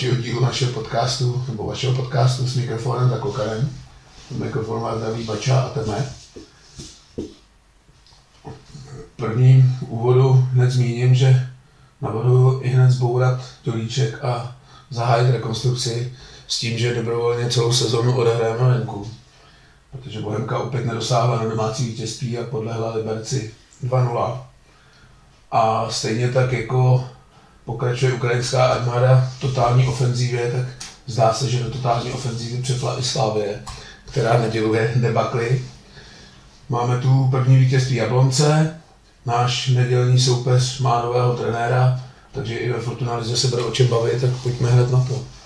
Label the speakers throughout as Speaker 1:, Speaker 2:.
Speaker 1: dalšího dílu našeho podcastu, nebo vašeho podcastu s mikrofonem a kokarem. Mikrofon vás zdraví Bača a Teme. První úvodu hned zmíním, že navrhuji i hned zbourat dolíček a zahájit rekonstrukci s tím, že dobrovolně celou sezonu odehrajeme venku. Protože Bohemka opět nedosáhla na domácí vítězství a podlehla Liberci 2-0. A stejně tak jako pokračuje ukrajinská armáda v totální ofenzívě, tak zdá se, že do totální ofenzívy přepla i Slávie, která neděluje debakly. Máme tu první vítězství Jablonce, náš nedělní soupeř má nového trenéra, takže i ve Fortuna Lize se bude o čem bavit, tak pojďme hned na to.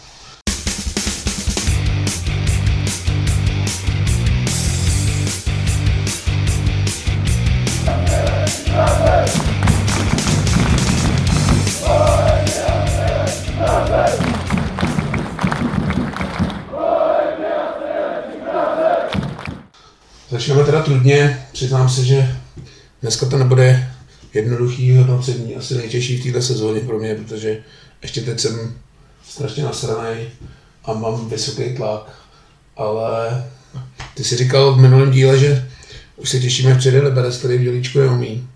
Speaker 1: Trudně, přiznám se, že dneska to nebude jednoduchý hodnocení, asi nejtěžší v této sezóně pro mě, protože ještě teď jsem strašně nasraný a mám vysoký tlak, ale ty si říkal v minulém díle, že už se těšíme přijde Liberec, který v dělíčku neumí.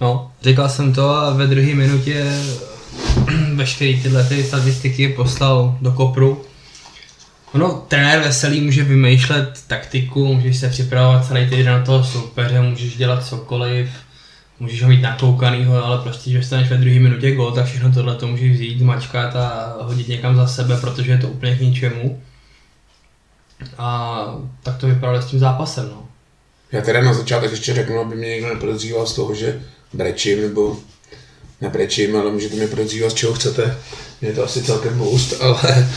Speaker 2: No, říkal jsem to a ve druhé minutě veškeré tyhle ty statistiky poslal do kopru. Ono, trenér Veselý může vymýšlet taktiku, můžeš se připravovat celý týden na toho soupeře, můžeš dělat cokoliv, můžeš ho mít nakoukanýho, ale prostě, že staneš ve druhé minutě gol, tak všechno tohle to můžeš vzít, mačkat a hodit někam za sebe, protože je to úplně k ničemu. A tak to vypadalo s tím zápasem, no.
Speaker 1: Já teda na začátek ještě řeknu, aby mě někdo nepodezříval z toho, že brečím, nebo nebrečím, ale můžete mě podezřívat, z čeho chcete. Mě to asi celkem boost, ale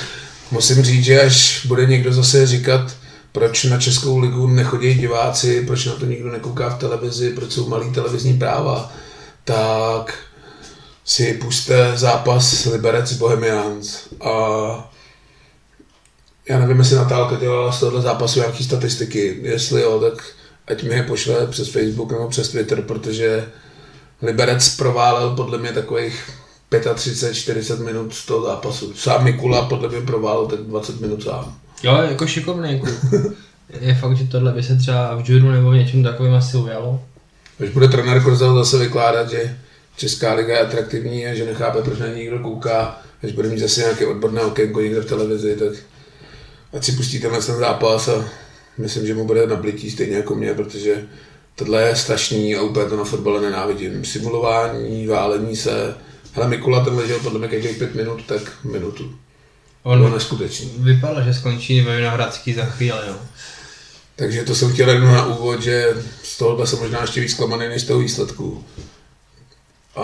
Speaker 1: musím říct, že až bude někdo zase říkat, proč na Českou ligu nechodí diváci, proč na to nikdo nekouká v televizi, proč jsou malý televizní práva, tak si puste zápas Liberec Bohemians. A já nevím, jestli Natálka dělala z tohoto zápasu nějaké statistiky, jestli jo, tak ať mi je pošle přes Facebook nebo přes Twitter, protože Liberec proválel podle mě takových 35-40 minut z toho zápasu. Sám Mikula podle mě proválel tak 20 minut sám.
Speaker 2: Jo, jako šikovný kluk. je fakt, že tohle by se třeba v judu nebo v něčem takovým asi ujalo.
Speaker 1: Až bude trenér Korzel zase vykládat, že Česká liga je atraktivní a že nechápe, proč na ní někdo kouká, až bude mít zase nějaké odborné okénko někde v televizi, tak ať si pustí tenhle ten zápas a myslím, že mu bude nablití stejně jako mě, protože tohle je strašný a úplně to na fotbale nenávidím. Simulování, válení se. Hele, Mikula ten ležel podle mě každých pět minut, tak minutu. On Bylo neskutečný.
Speaker 2: Vypadalo, že skončí ve Vinohradský za chvíli, no.
Speaker 1: Takže to jsem chtěl jenom na úvod, že z tohohle jsem možná ještě víc zklamaný než z toho výsledku. A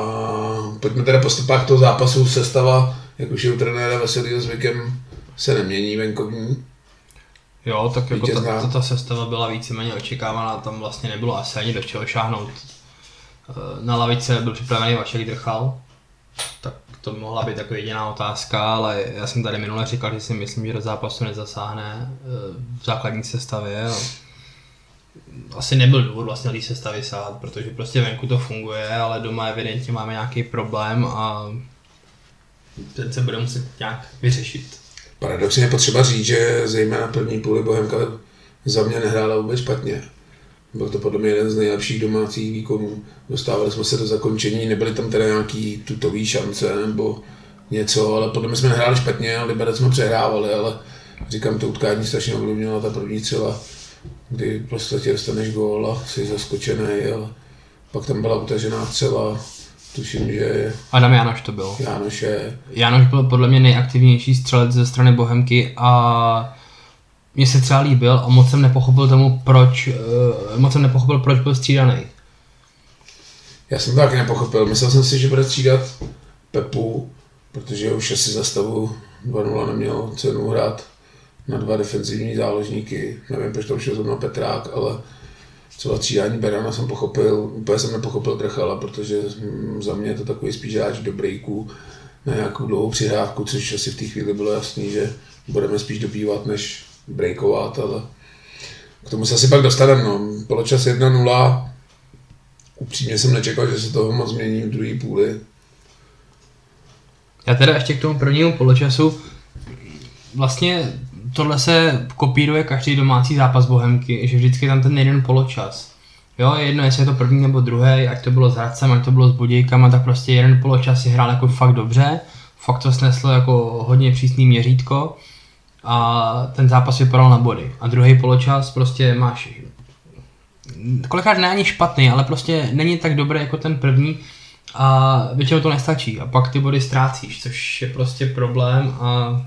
Speaker 1: pojďme teda po stopách toho zápasu. Sestava, jak už je u trenéra Veselýho zvykem, se nemění venkovní.
Speaker 2: Jo, tak jako ta, ta, ta sestava byla víceméně očekávaná, tam vlastně nebylo asi ani do čeho šáhnout. Eh, na lavice byl připravený Vašek Drchal, tak to mohla být jako jediná otázka, ale já jsem tady minule říkal, že si myslím, že do zápasu nezasáhne eh, v základní sestavě. Asi nebyl důvod vlastně do sestavy sát, protože prostě venku to funguje, ale doma evidentně máme nějaký problém a ten se bude muset nějak vyřešit.
Speaker 1: Paradoxně je potřeba říct, že zejména první půli Bohemka za mě nehrála vůbec špatně. Byl to podle mě jeden z nejlepších domácích výkonů. Dostávali jsme se do zakončení, nebyly tam teda nějaký tutový šance nebo něco, ale podle mě jsme nehráli špatně a Liberec jsme přehrávali, ale říkám, to utkání strašně ovlivnila ta první střela, kdy prostě dostaneš gól a jsi zaskočený, ale pak tam byla utažená střela, tuším, že...
Speaker 2: Adam Janoš to byl.
Speaker 1: Janoš je...
Speaker 2: Janoš byl podle mě nejaktivnější střelec ze strany Bohemky a mně se třeba líbil a moc jsem nepochopil tomu, proč, uh, moc jsem nepochopil, proč byl střídaný.
Speaker 1: Já jsem to taky nepochopil. Myslel jsem si, že bude střídat Pepu, protože už asi za stavu 2-0 neměl cenu hrát na dva defenzivní záložníky. Nevím, proč to šel zrovna Petrák, ale třeba střídání Berana jsem pochopil, úplně jsem nepochopil Drchala, protože za mě je to takový spíš hráč do breaku na nějakou dlouhou přihrávku, což asi v té chvíli bylo jasný, že budeme spíš dobývat, než breakovat, ale k tomu se asi pak dostaneme. No. Poločas 1-0, upřímně jsem nečekal, že se toho moc změní v druhé půli.
Speaker 2: Já teda ještě k tomu prvnímu poločasu, vlastně tohle se kopíruje každý domácí zápas Bohemky, že vždycky tam ten jeden poločas. Jo, je jedno, jestli je to první nebo druhý, ať to bylo s Hradcem, ať to bylo s Budějkama, tak prostě jeden poločas si hrál jako fakt dobře, fakt to sneslo jako hodně přísný měřítko a ten zápas vypadal na body. A druhý poločas prostě máš kolikrát není ani špatný, ale prostě není tak dobrý jako ten první a většinou to nestačí a pak ty body ztrácíš, což je prostě problém a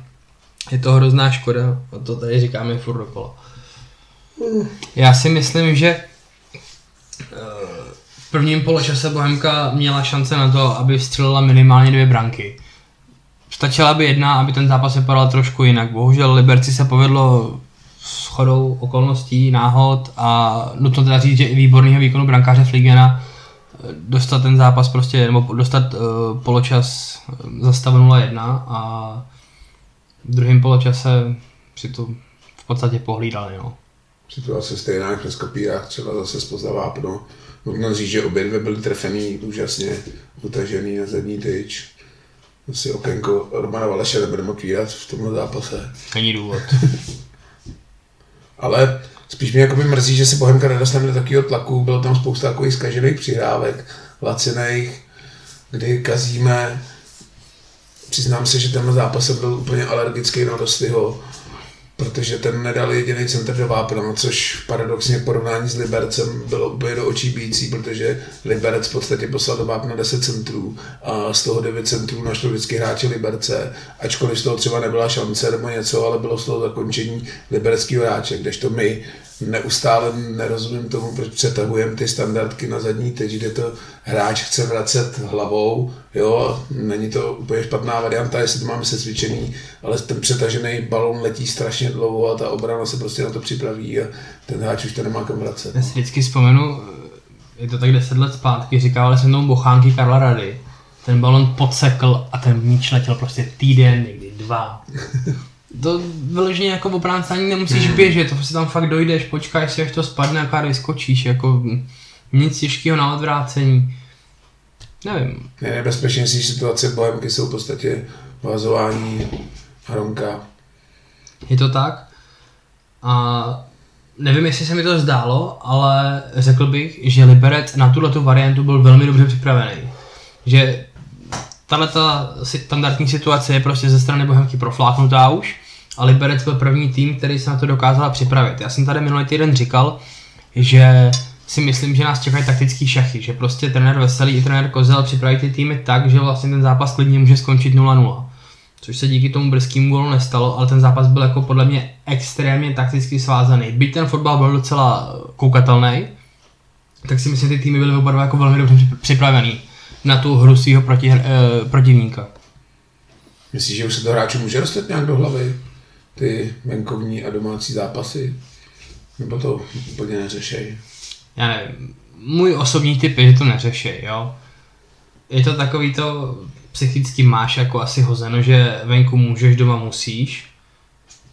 Speaker 2: je to hrozná škoda a to tady říkáme furt dokola. Já si myslím, že eh, v prvním poločase Bohemka měla šance na to, aby vstřelila minimálně dvě branky. Stačila by jedna, aby ten zápas vypadal trošku jinak. Bohužel Liberci se povedlo s chodou okolností, náhod a nutno teda říct, že i výborného výkonu brankáře Fligena eh, dostat ten zápas prostě, nebo dostat uh, poločas za stav 0-1 a v druhém poločase si to v podstatě pohlídali. No.
Speaker 1: Situace stejná jak v kopírách, třeba zase spoza vápno. Nutno říct, že obě dvě byly trefený, úžasně utažený na zadní tyč. Asi okénko Romana Valeše nebudeme otvírat v tomhle zápase.
Speaker 2: Není důvod.
Speaker 1: Ale spíš mě jako mrzí, že se Bohemka nedostane do takového tlaku. Bylo tam spousta takových zkažených přihrávek, laciných, kdy kazíme přiznám se, že tenhle zápas byl úplně alergický na Rostyho, protože ten nedal jediný centr do vápna, což paradoxně v porovnání s Libercem bylo úplně do očí bící, protože Liberec v podstatě poslal do vápna 10 centrů a z toho 9 centrů našlo vždycky hráči Liberce, ačkoliv z toho třeba nebyla šance nebo něco, ale bylo z toho zakončení libereckého hráče, kdežto my neustále nerozumím tomu, proč přetahujeme ty standardky na zadní teď, kde to hráč chce vracet hlavou, jo, není to úplně špatná varianta, jestli to máme se cvičený, ale ten přetažený balon letí strašně dlouho a ta obrana se prostě na to připraví a ten hráč už to nemá kam vracet.
Speaker 2: Já si vždycky vzpomenu, je to tak 10 let zpátky, říkávali jsem tomu bochánky Karla Rady, ten balon podsekl a ten míč letěl prostě týden, někdy dva. to vyloženě jako obránce ani nemusíš hmm. běžet, to prostě tam fakt dojdeš, počkáš si, až to spadne a pár vyskočíš, jako nic těžkého na odvrácení. Nevím.
Speaker 1: Nejnebezpečnější situace Bohemky jsou v podstatě vazování Hronka.
Speaker 2: Je to tak? A nevím, jestli se mi to zdálo, ale řekl bych, že Liberec na tuto variantu byl velmi dobře připravený. Že tahle ta standardní situace je prostě ze strany Bohemky profláknutá už a Liberec byl první tým, který se na to dokázal připravit. Já jsem tady minulý týden říkal, že si myslím, že nás čekají taktický šachy, že prostě trenér Veselý i trenér Kozel připraví ty týmy tak, že vlastně ten zápas klidně může skončit 0-0. Což se díky tomu brzkému gólu nestalo, ale ten zápas byl jako podle mě extrémně takticky svázaný. Byť ten fotbal byl docela koukatelný, tak si myslím, že ty týmy byly oba jako velmi dobře připravený na tu hru svého proti, eh, protivníka.
Speaker 1: Myslíš, že už se to hráčů může dostat nějak do hlavy? Ty venkovní a domácí zápasy? Nebo to úplně neřešej?
Speaker 2: Já nevím. Můj osobní typ je, že to neřešej, jo. Je to takový to, psychicky máš jako asi hozeno, že venku můžeš, doma musíš,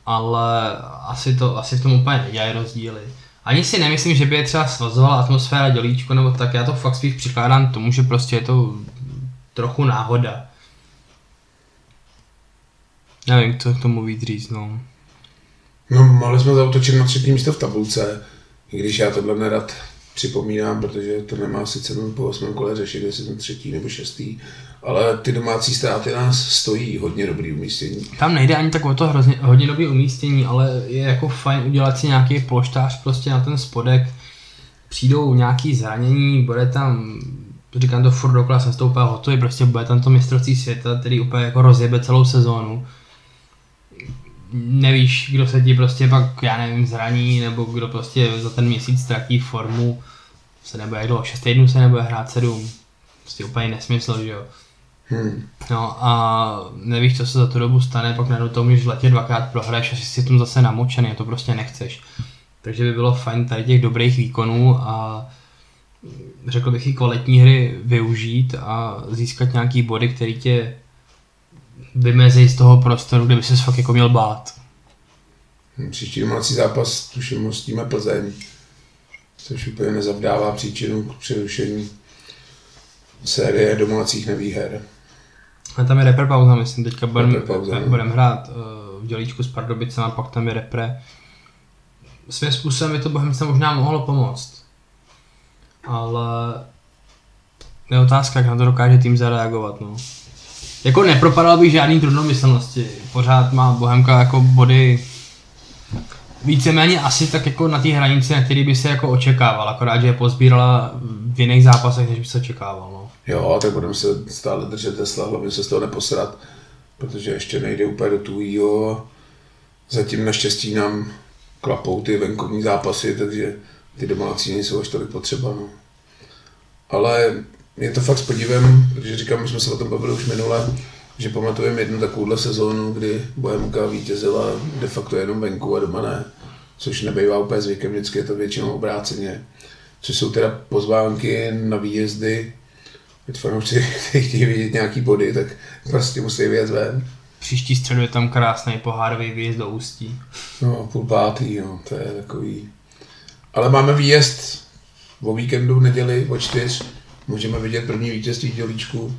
Speaker 2: ale asi to, asi v tom úplně nedělají rozdíly. Ani si nemyslím, že by je třeba svazovala atmosféra dělíčko, nebo tak já to fakt spíš přikládám tomu, že prostě je to trochu náhoda. Nevím, co k tomu víc říct, no.
Speaker 1: No, mohli jsme zautočit na třetí místo v tabulce, i když já tohle nerad připomínám, protože to nemá si cenu po osmém kole řešit, jestli jsem třetí nebo šestý, ale ty domácí ztráty nás stojí hodně dobrý umístění.
Speaker 2: Tam nejde ani tak o to hrozně, hodně dobrý umístění, ale je jako fajn udělat si nějaký ploštář prostě na ten spodek, přijdou nějaký zranění, bude tam, říkám to furt dokola, to úplně hotový, prostě bude tam to mistrovství světa, který úplně jako rozjebe celou sezónu. Nevíš, kdo se ti prostě pak, já nevím, zraní, nebo kdo prostě za ten měsíc ztratí formu, se nebude jak dlouho, 6 týdnů se nebude hrát 7, prostě úplně nesmysl, že jo. Hmm. No a nevíš, co se za tu dobu stane, pak najednou to můžeš v letě dvakrát prohraješ a si tom zase namočený a to prostě nechceš. Takže by bylo fajn tady těch dobrých výkonů a řekl bych i kvalitní hry využít a získat nějaký body, který tě vymezí z toho prostoru, kde by se fakt jako měl bát.
Speaker 1: Hmm, příští domácí zápas tuším hostíme Plzeň, což úplně nezavdává příčinu k přerušení série domácích nevýher.
Speaker 2: A tam je repre pauza, myslím, teďka budeme budem hrát uh, v dělíčku s Pardubicem a pak tam je repre. Svým způsobem by to Bohemce možná mohlo pomoct. Ale je otázka, jak na to dokáže tým zareagovat. No. Jako nepropadal bych žádný trudnomyslnosti. Pořád má Bohemka jako body víceméně asi tak jako na té hranici, na který by se jako očekával, akorát, že je pozbírala v jiných zápasech, než by se očekával. No.
Speaker 1: Jo, tak budeme se stále držet Tesla, hlavně se z toho neposrat, protože ještě nejde úplně do tujího. Zatím naštěstí nám klapou ty venkovní zápasy, takže ty domácí nejsou až tolik potřeba. No. Ale je to fakt s podívem, protože říkám, my jsme se o tom bavili už minule, že pamatujeme jednu takovouhle sezónu, kdy Bohemka vítězila de facto jenom venku a doma ne, což nebývá úplně zvykem, vždycky je to většinou obráceně. Což jsou teda pozvánky na výjezdy, teď fanoušci chtějí vidět nějaký body, tak prostě musí vyjet ven.
Speaker 2: Příští středu je tam krásný pohárový výjezd do Ústí.
Speaker 1: No, půl pátý, no, to je takový. Ale máme výjezd o víkendu v neděli o čtyř, můžeme vidět první vítězství dělíčku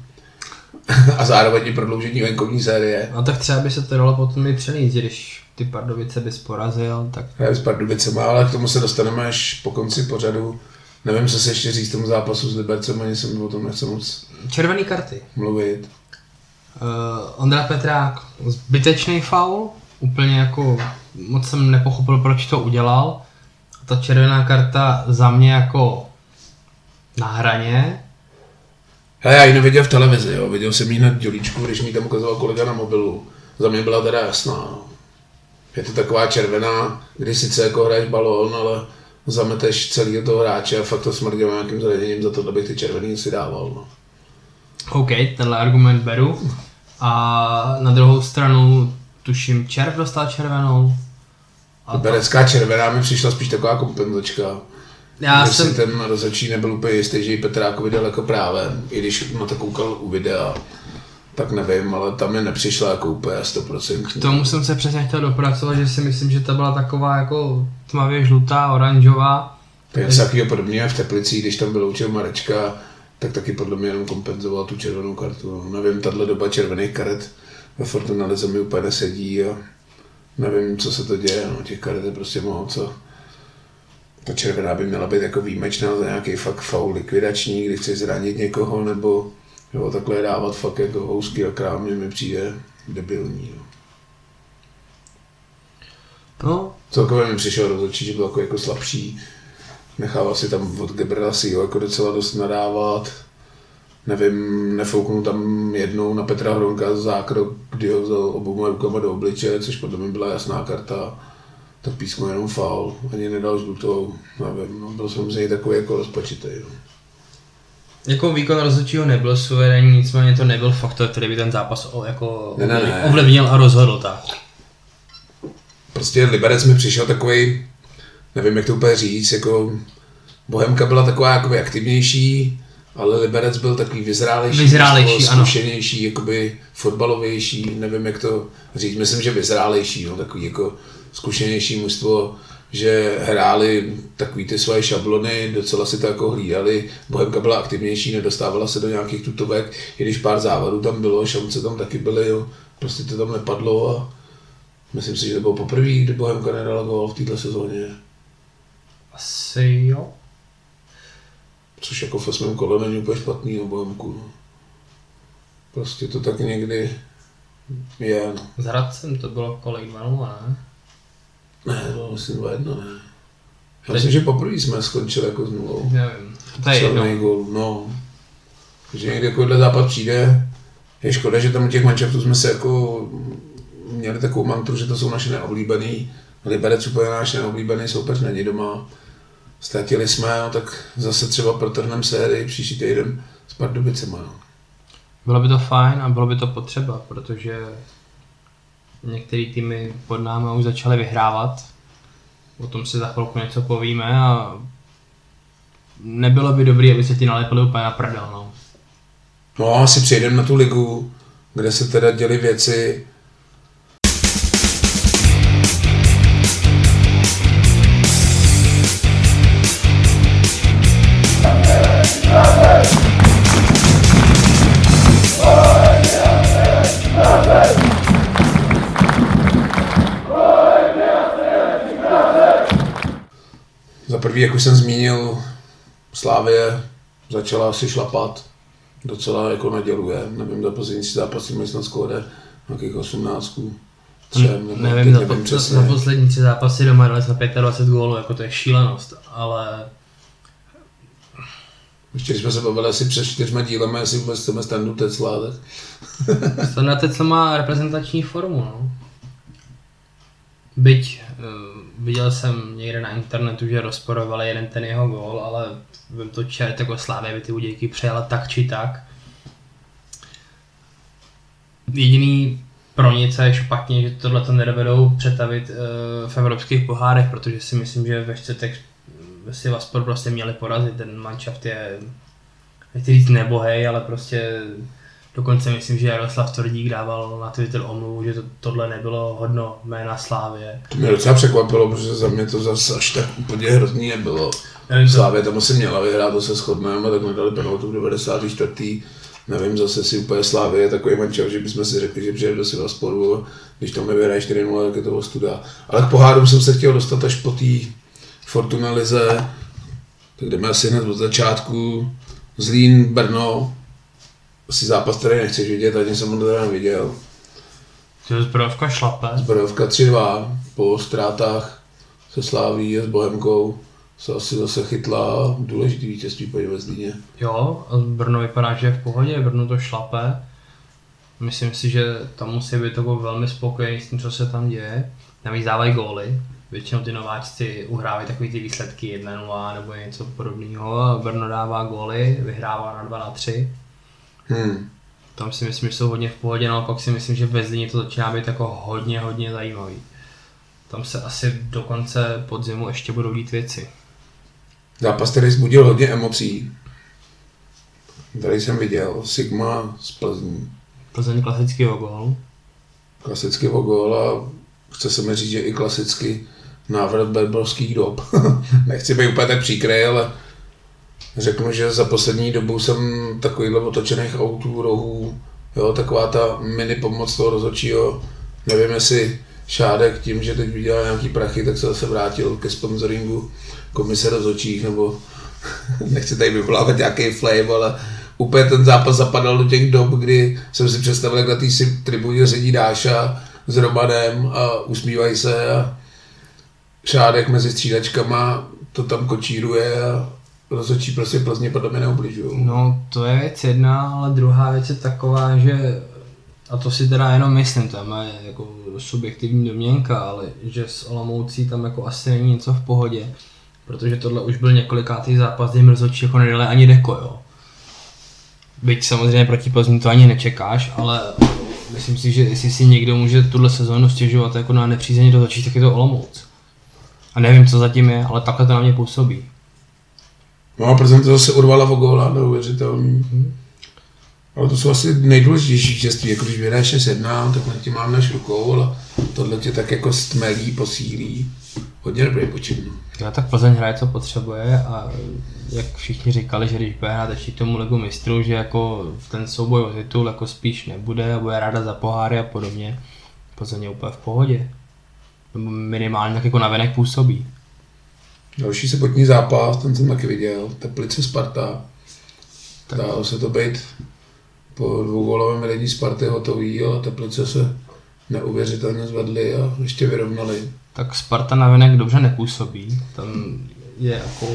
Speaker 1: a zároveň i prodloužení venkovní série.
Speaker 2: No tak třeba by se to dalo potom i přenést, když ty Pardubice bys porazil, tak...
Speaker 1: Já s Pardubicema, ale k tomu se dostaneme až po konci pořadu. Nevím, co se ještě říct tomu zápasu s Libercem, ani jsem o tom nechci moc
Speaker 2: Červený karty.
Speaker 1: Mluvit.
Speaker 2: Uh, Ondra Petrák, zbytečný faul, úplně jako moc jsem nepochopil, proč to udělal. Ta červená karta za mě jako na hraně.
Speaker 1: Hele, já ji neviděl v televizi, jo. viděl jsem ji na dělíčku, když mi tam ukazoval kolega na mobilu. Za mě byla teda jasná. No. Je to taková červená, kdy sice jako hraješ balón, ale zameteš celý toho hráče a fakt to smrdí nějakým zraněním za to, abych ty červený si dával. No.
Speaker 2: OK, tenhle argument beru. A na druhou stranu, tuším, Červ dostal červenou.
Speaker 1: A Berecká červená mi přišla spíš taková kompenzačka. Já jsem... Si ten rozhodčí nebyl úplně jistý, že ji Petrákovi dal jako právě, i když na to koukal u videa, tak nevím, ale tam mi nepřišla jako úplně 100%.
Speaker 2: K tomu jsem se přesně chtěl dopracovat, že si myslím, že to byla taková jako tmavě žlutá, oranžová.
Speaker 1: To je takového podobného v Teplicích, když tam vyloučil Marečka, tak taky podle mě jenom kompenzoval tu červenou kartu. No, nevím, tahle doba červených karet ve Fortuna Lize mi úplně nesedí a nevím, co se to děje, no, těch karet je prostě moc. A ta červená by měla být jako výjimečná za nějaký fakt faul likvidační, kdy chci zranit někoho, nebo jo, takhle dávat fakt jako housky a krámě mi přijde debilní. No. No. Celkově mi přišel rozhodčí, že byl jako, jako slabší. Nechával si tam od Gebrela si jako docela dost nadávat. Nevím, nefouknul tam jednou na Petra Hronka zákrok, kdy ho vzal obou rukama do obliče, což podle mě byla jasná karta tak písmo jenom faul, ani nedal žlutou, nevím, no, byl jsem z něj takový jako rozpačitý. No.
Speaker 2: Jako výkon rozhodčího nebyl suverénní, nicméně to nebyl faktor, který by ten zápas o, jako
Speaker 1: ne, ne, ne.
Speaker 2: ovlivnil a rozhodl tak.
Speaker 1: Prostě Liberec mi přišel takový, nevím jak to úplně říct, jako Bohemka byla taková jakoby aktivnější, ale Liberec byl takový vyzrálejší,
Speaker 2: vyzrálejší
Speaker 1: zkušenější, jakoby fotbalovější, nevím jak to říct, myslím, že vyzrálejší, no, takový jako zkušenější mužstvo, že hráli takový ty svoje šablony, docela si to jako hlídali, Bohemka byla aktivnější, nedostávala se do nějakých tutovek, i když pár závadů tam bylo, šance tam taky byly, jo. prostě to tam nepadlo a myslím si, že to bylo poprvé, kdy Bohemka nedala gol v této sezóně.
Speaker 2: Asi jo.
Speaker 1: Což jako v osmém kole není úplně špatný o Bohemku. No. Prostě to tak někdy je. No.
Speaker 2: S Hradcem to bylo kolik 2 ne?
Speaker 1: Ne, to myslím 2 1 ne. Já myslím, že poprvé jsme skončili jako s nulou.
Speaker 2: Nevím. To je jedno.
Speaker 1: gol, no. Takže někdy takovýhle západ přijde. Je škoda, že tam u těch manšaftů jsme se jako měli takovou mantru, že to jsou naše neoblíbený. Liberec úplně náš neoblíbený soupeř není doma. Ztratili jsme, no, tak zase třeba protrhneme sérii příští týden s Pardubicema. No.
Speaker 2: Bylo by to fajn a bylo by to potřeba, protože Některé týmy pod námi už začaly vyhrávat. O tom si za chvilku něco povíme a nebylo by dobré, aby se ti nalepili úplně na prdel. No.
Speaker 1: no asi přejdeme na tu ligu, kde se teda děly věci, prvý, jak už jsem zmínil, Slávě začala asi šlapat. Docela jako naděluje. Nevím, za poslední zápasy mají snad skóre nějakých 18
Speaker 2: třem, nebo nevím, nevím po, za poslední tři zápasy doma dali za 25 gólů, jako to je šílenost, ale
Speaker 1: ještě jsme se bavili asi před čtyřma dílemi, jestli vůbec chceme standu Tesla, tak...
Speaker 2: Standa Tesla má reprezentační formu, no. Byť uh, viděl jsem někde na internetu, že rozporovali jeden ten jeho gól, ale vím to čert jako Slávě by ty udějky přejela tak či tak. Jediný pro něco je špatně, že tohle to nedovedou přetavit uh, v evropských pohárech, protože si myslím, že ve čtvrtek si Vaspor prostě měli porazit, ten manšaft je, nechci říct nebohej, ale prostě dokonce myslím, že Jaroslav Tvrdík dával na Twitter omluvu, že to, tohle nebylo hodno jména Slávě.
Speaker 1: To mě docela překvapilo, protože za mě to zase až tak úplně hrozný nebylo. Slávě tam asi měla vyhrát, to se shodneme, tak nedali penaltu v 94 nevím, zase si úplně Slávy je takový mančel, že bychom si řekli, že přijde do Silvasporu, když tam nevyhraje 4-0, tak je to ostuda. Ale k pohádům jsem se chtěl dostat až po té Fortuna Lize, tak jdeme asi hned od začátku. Zlín, Brno, asi zápas, který nechceš vidět, ani jsem ho teda neviděl.
Speaker 2: Zbrojovka šlape.
Speaker 1: Zbrojovka 3-2 po ztrátách se Sláví a s Bohemkou se asi zase chytla důležitý vítězství po Zlíně.
Speaker 2: Jo, a Brno vypadá, že je v pohodě, Brno to šlape. Myslím si, že tam musí být jako velmi spokojený s tím, co se tam děje. Navíc dávají góly. Většinou ty nováčci uhrávají takový ty výsledky 1-0 nebo něco podobného. Brno dává góly, vyhrává na 2 na 3. Hmm. Tam si myslím, že jsou hodně v pohodě, naopak si myslím, že ve Zlíně to začíná být jako hodně, hodně zajímavý. Tam se asi do konce podzimu ještě budou dít věci.
Speaker 1: Zápas, který zbudil hodně emocí. Tady jsem viděl Sigma z Plzní.
Speaker 2: Plzeň klasický gol.
Speaker 1: Klasický gol a chce se mi říct, že i klasicky návrat berbelských dob. Nechci být úplně tak příkrý, ale řeknu, že za poslední dobu jsem takovýhle otočených autů, rohů, jo, taková ta mini pomoc toho rozhodčího, nevím jestli Šádek tím, že teď viděl nějaký prachy, tak se zase vrátil ke sponsoringu komise rozhodčích, nebo nechci tady vyvolávat nějaký flame, ale úplně ten zápas zapadal do těch dob, kdy jsem si představil, jak na té tribuně sedí Dáša s Romanem a usmívají se a Šádek mezi střídačkama to tam kočíruje a rozhodčí prostě Plzně podle mě neubližují.
Speaker 2: No to je věc jedna, ale druhá věc je taková, že a to si teda jenom myslím, to je jako subjektivní domněnka, ale že s Olomoucí tam jako asi není něco v pohodě, protože tohle už byl několikátý zápas, kdy mrzočí jako nedali ani deko, jo. Byť samozřejmě proti Plzni to ani nečekáš, ale myslím si, že jestli si někdo může tuhle sezónu stěžovat jako na nepřízeně do začít, tak je to Olomouc. A nevím, co zatím je, ale takhle to na mě působí.
Speaker 1: No a Plzeň to zase urvala v góla, neuvěřitelný. Hmm. Ale to jsou asi nejdůležitější vítězství, jako když vyhraješ 6-1, tak na tím mám naš rukou, ale tohle tě tak jako stmelí, posílí. Hodně dobrý počin.
Speaker 2: Já tak Plzeň hraje, co potřebuje a jak všichni říkali, že když bude hrát ještě tomu ligu mistrů, že jako v ten souboj o titul jako spíš nebude a bude ráda za poháry a podobně. Plzeň je úplně v pohodě. Minimálně tak jako navenek působí.
Speaker 1: Další sobotní zápas, ten jsem taky viděl, Teplice Sparta. Tak. Dalo se to být po dvougolovém vedení Sparty hotový, ale Teplice se neuvěřitelně zvedly a ještě vyrovnali.
Speaker 2: Tak Sparta navenek dobře nepůsobí, tam je jako...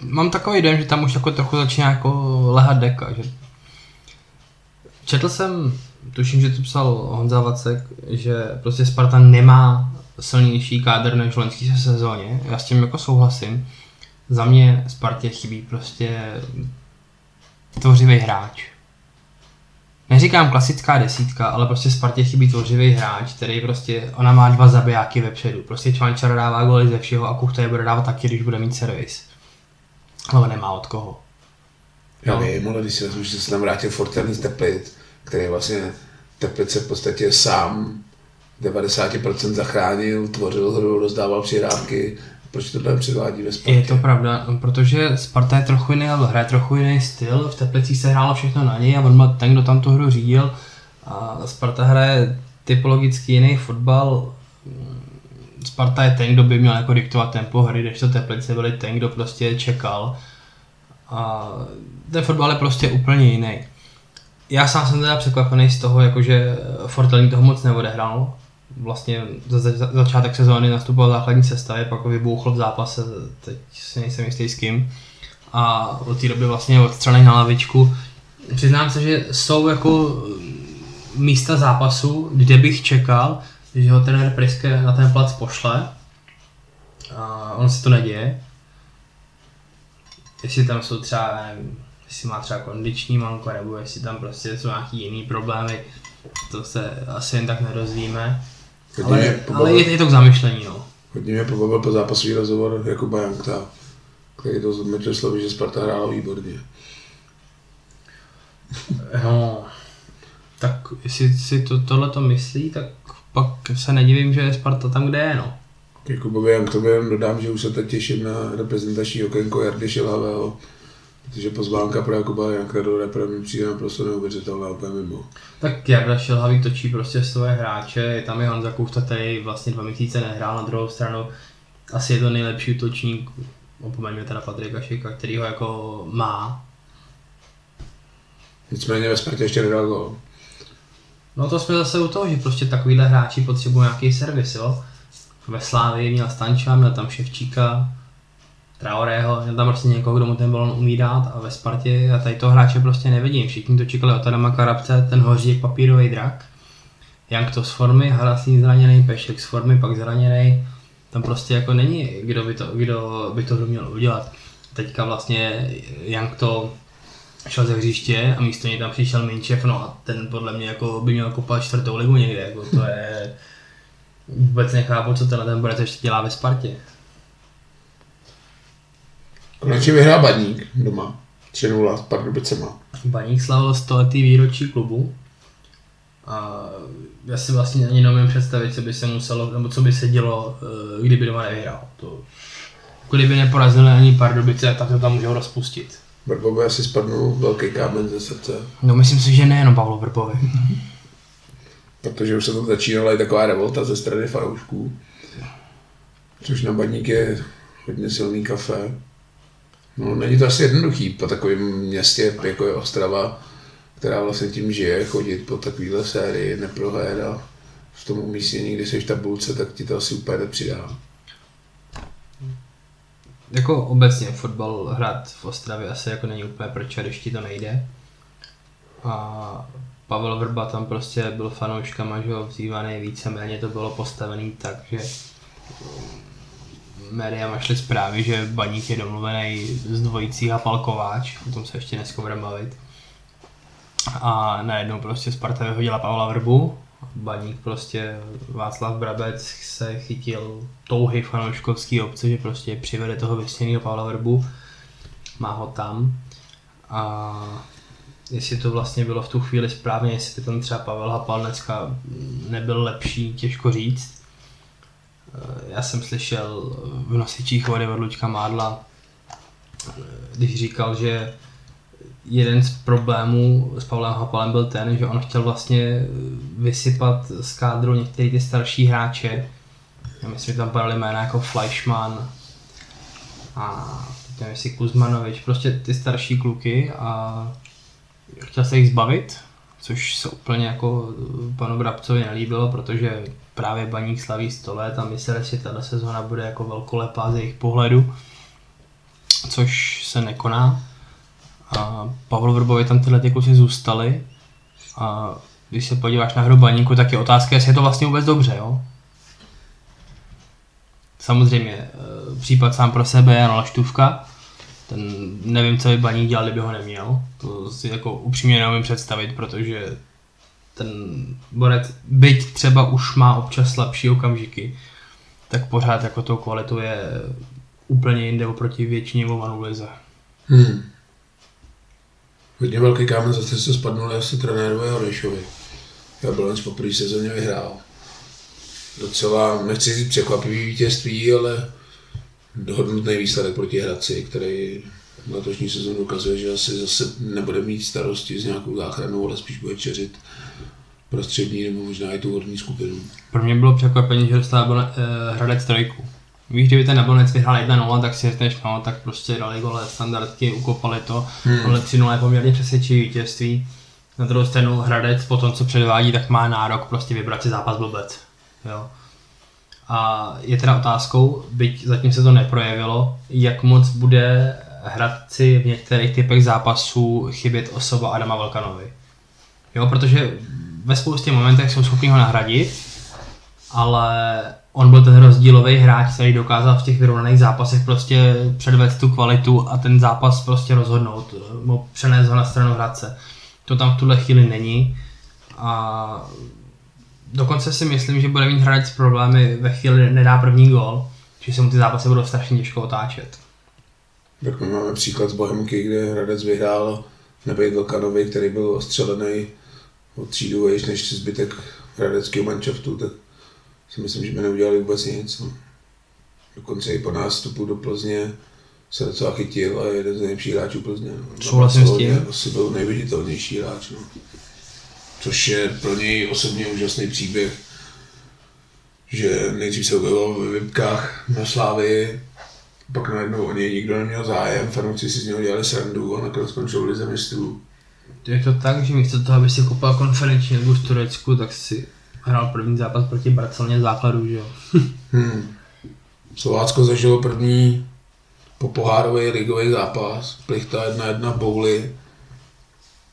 Speaker 2: Mám takový dojem, že tam už jako trochu začíná jako lehat deka, že... Četl jsem, tuším, že to psal Honza Vacek, že prostě Sparta nemá silnější kádr než v loňské sezóně, já s tím jako souhlasím. Za mě Spartě chybí prostě tvořivý hráč neříkám klasická desítka, ale prostě Spartě chybí tvořivý hráč, který prostě, ona má dva zabijáky vepředu. Prostě Čvančar dává goly ze všeho a Kuchta je bude dávat taky, když bude mít servis. Ale nemá od koho.
Speaker 1: Já no. vím, ale když si vezmu, že se tam vrátil Forten z Teplic, který vlastně Teplice v podstatě sám 90% zachránil, tvořil hru, rozdával přihrávky, proč to tam předvádí ve Spartě.
Speaker 2: Je to pravda, protože Sparta je trochu jiný, hraje trochu jiný styl, v Teplicích se hrálo všechno na něj a on ten, kdo tam tu hru řídil a Sparta hraje typologicky jiný fotbal, Sparta je ten, kdo by měl jako diktovat tempo hry, když to Teplice byli ten, kdo prostě čekal. A ten fotbal je prostě úplně jiný. Já sám jsem teda překvapený z toho, jakože Fortelín toho moc neodehrál. Vlastně za, za, začátek sezóny nastupoval základní sestavě, pak vybouchl v zápase, teď si nejsem jistý s kým. A od té doby vlastně odstřelený na lavičku. Přiznám se, že jsou jako místa zápasu, kde bych čekal, že ho trenér Priske na ten plac pošle. A on se to neděje. Jestli tam jsou třeba, nevím, jestli má třeba kondiční manko, nebo jestli tam prostě jsou nějaký jiný problémy, to se asi jen tak nerozvíme. Ale, ale je, je, to k zamyšlení, no.
Speaker 1: Hodně mě pobavil po zápasový rozhovor Jakuba Jankta, který to zmetl slovy, že Sparta hrála výborně.
Speaker 2: No, tak jestli si to, tohle to myslí, tak pak se nedivím, že je Sparta tam, kde je, no.
Speaker 1: Jakubovi jen k tomu jenom dodám, že už se teď těším na reprezentační okénko Jardy Šilhavého, protože pozvánka pro Jakuba Janka do repre mi přijde naprosto neuvěřitelná úplně mimo.
Speaker 2: Tak Jarda Šilhavý točí prostě svoje hráče, je tam i Honza Kousta, který vlastně dva měsíce nehrál na druhou stranu. Asi je to nejlepší útočník, opomeňme teda Patrika Šika, který ho jako má.
Speaker 1: Nicméně ve Spartě ještě nedal gol.
Speaker 2: No to jsme zase u toho, že prostě takovýhle hráči potřebují nějaký servis, jo. Ve Slávii měl Stanča, měl tam Ševčíka, Traorého, měl tam prostě někoho, kdo mu ten balon umí dát a ve Spartě já tady toho hráče prostě nevidím. Všichni to čekali od Adama Karabce, ten hoří jak papírový drak. Jank to z formy, Harasín zraněný, Pešek z formy, pak zraněný. Tam prostě jako není, kdo by to, kdo by to měl udělat. Teďka vlastně Jank to šel ze hřiště a místo něj tam přišel Minčev, no a ten podle mě jako by měl kopat čtvrtou ligu někde, jako to je... Vůbec nechápu, co tenhle ten borec ještě dělá ve Spartě.
Speaker 1: Konečně vyhrál Baník doma. 3-0 s Pardubicema.
Speaker 2: Baník slavil 100 letý výročí klubu. A já si vlastně ani neumím představit, co by se muselo, nebo co by se dělo, eh, kdyby doma nevyhrál. To, kdyby neporazili ani Pardubice, tak to tam můžou rozpustit.
Speaker 1: Vrbovi asi spadnul velký kámen ze srdce.
Speaker 2: No myslím si, že nejenom Pavlo Vrbovi.
Speaker 1: Protože už se tam začínala i taková revolta ze strany fanoušků. Což na baník je hodně silný kafe. No, není to asi jednoduchý po takovém městě, jako je Ostrava, která vlastně tím žije, chodit po takovéhle sérii, neprohlédá v tom umístění, když jsi v tabulce, tak ti to asi úplně nepřidá
Speaker 2: jako obecně fotbal hrát v Ostravě asi jako není úplně proč, když ti to nejde. A Pavel Vrba tam prostě byl fanouškama, že ho vzývaný víceméně to bylo postavený tak, že média mašly zprávy, že Baník je domluvený z dvojicí a Palkováč, o tom se ještě dneska budeme bavit. A najednou prostě Sparta vyhodila Pavla Vrbu Baník prostě Václav Brabec se chytil touhy fanouškovský obce, že prostě přivede toho vysněného Pavla Vrbu, má ho tam a jestli to vlastně bylo v tu chvíli správně, jestli tam třeba Pavel Hapal dneska nebyl lepší, těžko říct. Já jsem slyšel v nosičích vody od Luďka Mádla, když říkal, že jeden z problémů s Pavlem Hapalem byl ten, že on chtěl vlastně vysypat z kádru některé ty starší hráče. Já myslím, že tam padaly jména jako Fleischmann a nevím, jestli Kuzmanovič, prostě ty starší kluky a chtěl se jich zbavit, což se úplně jako panu Brabcovi nelíbilo, protože právě Baník slaví 100 let a mysleli, že tato sezóna bude jako velkolepá z jejich pohledu, což se nekoná. A Pavel Vrbovi tam tyhle ty kluci zůstali. A když se podíváš na hru baníku, tak je otázka, jestli je to vlastně vůbec dobře, jo? Samozřejmě, e, případ sám pro sebe je Laštůvka. Ten, nevím, co by baník dělal, kdyby ho neměl. To si jako upřímně neumím představit, protože ten borec, byť třeba už má občas slabší okamžiky, tak pořád jako tou kvalitu je úplně jinde oproti většině Vovanu lize. Hmm.
Speaker 1: Hodně velký kámen zase se spadnul asi trenérovi Horešovi. Jablonec po první sezóně vyhrál. Docela, nechci říct překvapivý vítězství, ale dohodnutý výsledek proti Hradci, který letošní sezónu ukazuje, že asi zase nebude mít starosti s nějakou záchranou, ale spíš bude čeřit prostřední nebo možná i tu horní skupinu.
Speaker 2: Pro mě bylo překvapení, že dostal uh, Hradec trojku. Víš, kdyby ten Jablonec vyhrál 1-0, tak si řekneš, no, tak prostě dali gole standardky, ukopali to, hmm. ale 3-0 je poměrně přesvědčivý vítězství. Na druhou stranu Hradec po tom, co předvádí, tak má nárok prostě vybrat si zápas blbec. Jo. A je teda otázkou, byť zatím se to neprojevilo, jak moc bude Hradci v některých typech zápasů chybět osoba Adama Volkanovi. Jo, protože ve spoustě momentech jsou schopni ho nahradit, ale on byl ten rozdílový hráč, který dokázal v těch vyrovnaných zápasech prostě předvést tu kvalitu a ten zápas prostě rozhodnout, přenést ho na stranu Hradce. To tam v tuhle chvíli není a dokonce si myslím, že bude mít Hradec problémy ve chvíli, nedá první gol, že se mu ty zápasy budou strašně těžko otáčet.
Speaker 1: Tak máme příklad z Bohemky, kde Hradec vyhrál nebej Vlkanovi, který byl ostřelený o třídu vejš než zbytek hradeckého manšaftu, tak si myslím, že by neudělali vůbec nic. No. Dokonce i po nástupu do Plzně se docela chytil a je jeden z nejlepších hráčů Plzně. No.
Speaker 2: Souhlasím s tím.
Speaker 1: Asi byl nejviditelnější hráč. No. Což je pro něj osobně úžasný příběh, že nejdřív se objevil ve Vipkách na Slávii, pak najednou o něj nikdo neměl zájem, fanoušci si z něho dělali srandu a nakonec skončil v Lize mistrů.
Speaker 2: Je to tak, že místo toho, aby si koupil konferenční nebo v Turecku, tak si hrál první zápas proti Barceloně základu, že jo?
Speaker 1: hmm. Slovácko zažilo první po pohárový ligový zápas, plichta jedna jedna bouly.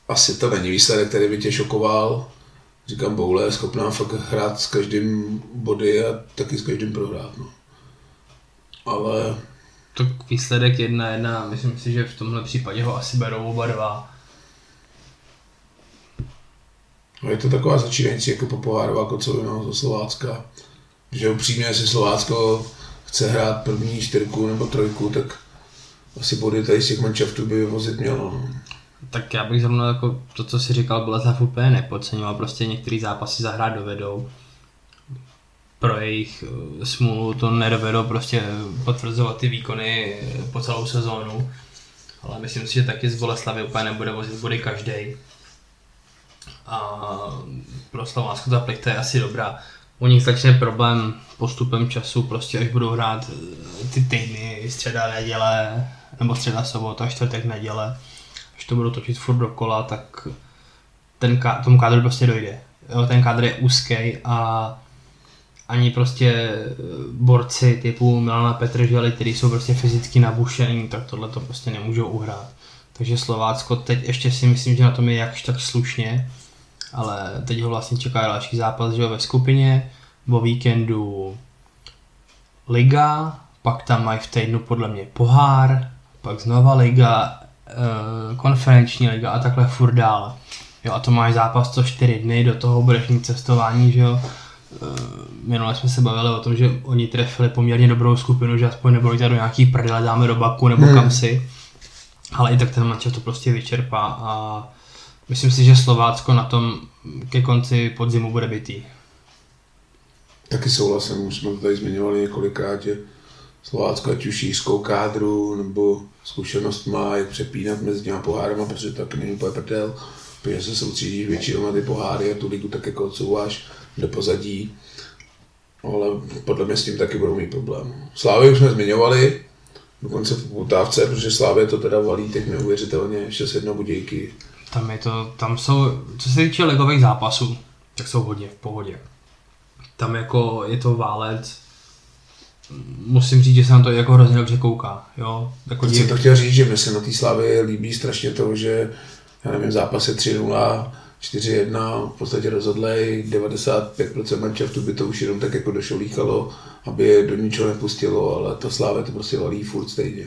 Speaker 1: Asi to není výsledek, který by tě šokoval. Říkám, boule je schopná fakt hrát s každým body a taky s každým prohrát. No. Ale
Speaker 2: to výsledek jedna jedna, myslím si, že v tomhle případě ho asi berou oba dva.
Speaker 1: No je to taková začínající jako popohárová kocovina ze Slovácka. Že upřímně, jestli Slovácko chce hrát první čtyřku nebo trojku, tak asi body tady z těch manšaftů by vozit mělo. No.
Speaker 2: Tak já bych zrovna jako to, co si říkal, Boleslav úplně nepodceňoval, prostě některé zápasy zahrát dovedou pro jejich eh, smůlu to nedovedlo prostě potvrzovat ty výkony eh, po celou sezónu. Ale myslím si, že taky z Boleslavy úplně nebude vozit body každý. A pro Slovácko ta plichta je asi dobrá. U nich začne problém postupem času, prostě až budou hrát eh, ty týdny, středa, neděle, nebo středa, sobota, čtvrtek, neděle, až to budou točit furt dokola, tak ten, tomu kádru prostě dojde. Jo, ten kádr je úzký a ani prostě eh, borci typu Milana Petrželi, kteří jsou prostě fyzicky nabušení, tak tohle to prostě nemůžou uhrát. Takže Slovácko teď ještě si myslím, že na tom je jakž tak slušně, ale teď ho vlastně čeká další zápas že ve skupině, o víkendu Liga, pak tam mají v týdnu podle mě pohár, pak znova Liga, eh, konferenční liga a takhle furt dál. Jo, a to máš zápas co čtyři dny, do toho budeš mít cestování, že jo, Eh, minule jsme se bavili o tom, že oni trefili poměrně dobrou skupinu, že aspoň nebudou do nějaký prdele, dáme do baku nebo hmm. kam si. Ale i tak ten mančel to prostě vyčerpá a myslím si, že Slovácko na tom ke konci podzimu bude bytý.
Speaker 1: Taky souhlasím, už jsme to tady zmiňovali několikrát, že Slovácko ať už jízkou kádru nebo zkušenost má, jak přepínat mezi těma pohárama, protože to taky není úplně prdel, protože se soustředíš většinou na ty poháry a tu ligu tak jako odsouváš do pozadí, ale podle mě s tím taky budou mít problém. Slávy už jsme zmiňovali, dokonce v Butávce, protože Slávě to teda valí teď neuvěřitelně, 6-1 Budějky.
Speaker 2: Tam je to, tam jsou, co se týče ligových zápasů, tak jsou hodně v pohodě. Tam jako je to válec, musím říct, že se nám to jako hrozně dobře kouká. Jo?
Speaker 1: Jako jsem to chtěl říct, že mi se na té Slavě líbí strašně to, že já nevím, zápas je 3-0, 4-1 v podstatě rozhodlej, 95% manšaftu by to už jenom tak jako došolíchalo, aby je do ničeho nepustilo, ale to Sláve to prostě valí furt stejně.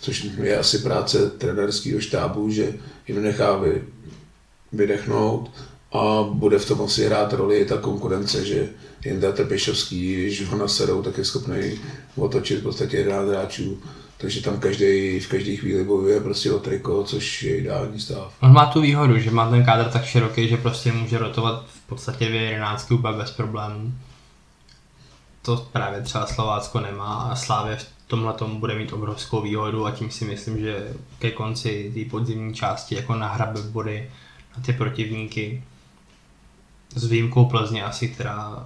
Speaker 1: Což je asi práce trenerského štábu, že jim nechá vy, vydechnout a bude v tom asi hrát roli i ta konkurence, že Jindra Trpešovský, když ho nasedou, tak je schopný otočit v podstatě 11 hráčů takže tam každý v každé chvíli bojuje prostě o triko, což je ideální stav.
Speaker 2: On má tu výhodu, že má ten kádr tak široký, že prostě může rotovat v podstatě dvě jedenáctky úplně bez problémů. To právě třeba Slovácko nemá a Slávě v tomhle tomu bude mít obrovskou výhodu a tím si myslím, že ke konci té podzimní části jako nahrabe body na ty protivníky. s výjimkou Plzně asi, která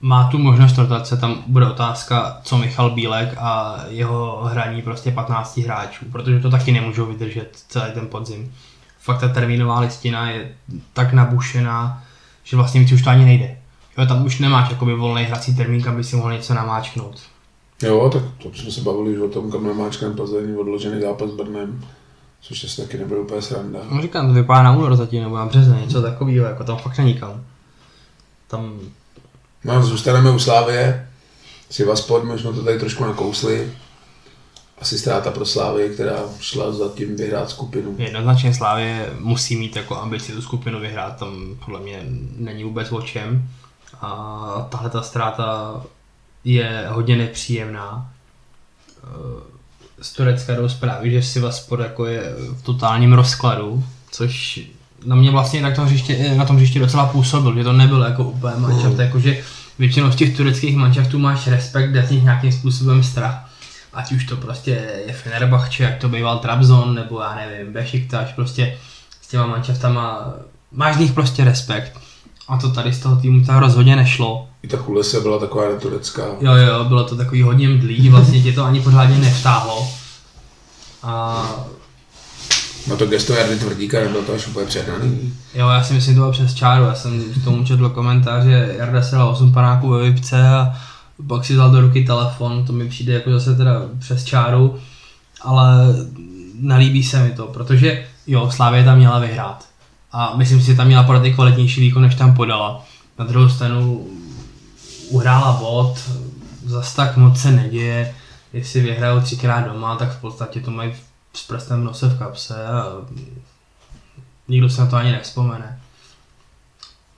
Speaker 2: má tu možnost rotace, tam bude otázka, co Michal Bílek a jeho hraní prostě 15 hráčů, protože to taky nemůžou vydržet celý ten podzim. Fakt ta termínová listina je tak nabušená, že vlastně víc už to ani nejde. Jo, tam už nemáš jakoby volný hrací termín, kam by si mohl něco namáčknout.
Speaker 1: Jo, tak to jsme se bavili o tom, kam namáčkneme Plzeň, odložený zápas s Brnem, což asi taky nebyl úplně sranda.
Speaker 2: No říkám, to vypadá na únor zatím, nebo na březen, něco takového, jako tam fakt není kam. Tam
Speaker 1: No, zůstaneme u Slávě. Sivasport, my jsme to tady trošku nakousli. Asi ztráta pro Slávy, která šla za tím vyhrát skupinu.
Speaker 2: Jednoznačně Slávě musí mít jako ambici tu skupinu vyhrát, tam podle mě není vůbec o čem. A tahle ta ztráta je hodně nepříjemná. Z Turecka jdou zprávy, že Sivaspor jako je v totálním rozkladu, což na mě vlastně na tom hřiště, na tom hřiště docela působil, že to nebylo jako úplně manšaft, mm. jakože většinou z těch tureckých manšaftů máš respekt, jde z nich nějakým způsobem strach. Ať už to prostě je Fenerbahce, jak to býval Trabzon, nebo já nevím, Bešiktaš, prostě s těma manšaftama máš z nich prostě respekt. A to tady z toho týmu tak rozhodně nešlo.
Speaker 1: I ta se byla taková neturecká.
Speaker 2: Jo, jo, bylo to takový hodně mdlý, vlastně tě to ani pořádně nevtáhlo. A
Speaker 1: No to gesto Jardy Tvrdíka nebylo to až úplně přehnaný.
Speaker 2: Jo, já si myslím, že to bylo přes čáru. Já jsem k tomu četl komentář, že Jarda se dal 8 panáků ve Vipce a pak si vzal do ruky telefon, to mi přijde jako zase teda přes čáru, ale nelíbí se mi to, protože jo, Slávě tam měla vyhrát. A myslím si, že tam měla podat i kvalitnější výkon, než tam podala. Na druhou stranu uhrála bod, zas tak moc se neděje. Jestli vyhrajou třikrát doma, tak v podstatě to mají s prstem v nose v kapse a nikdo se na to ani nevzpomene.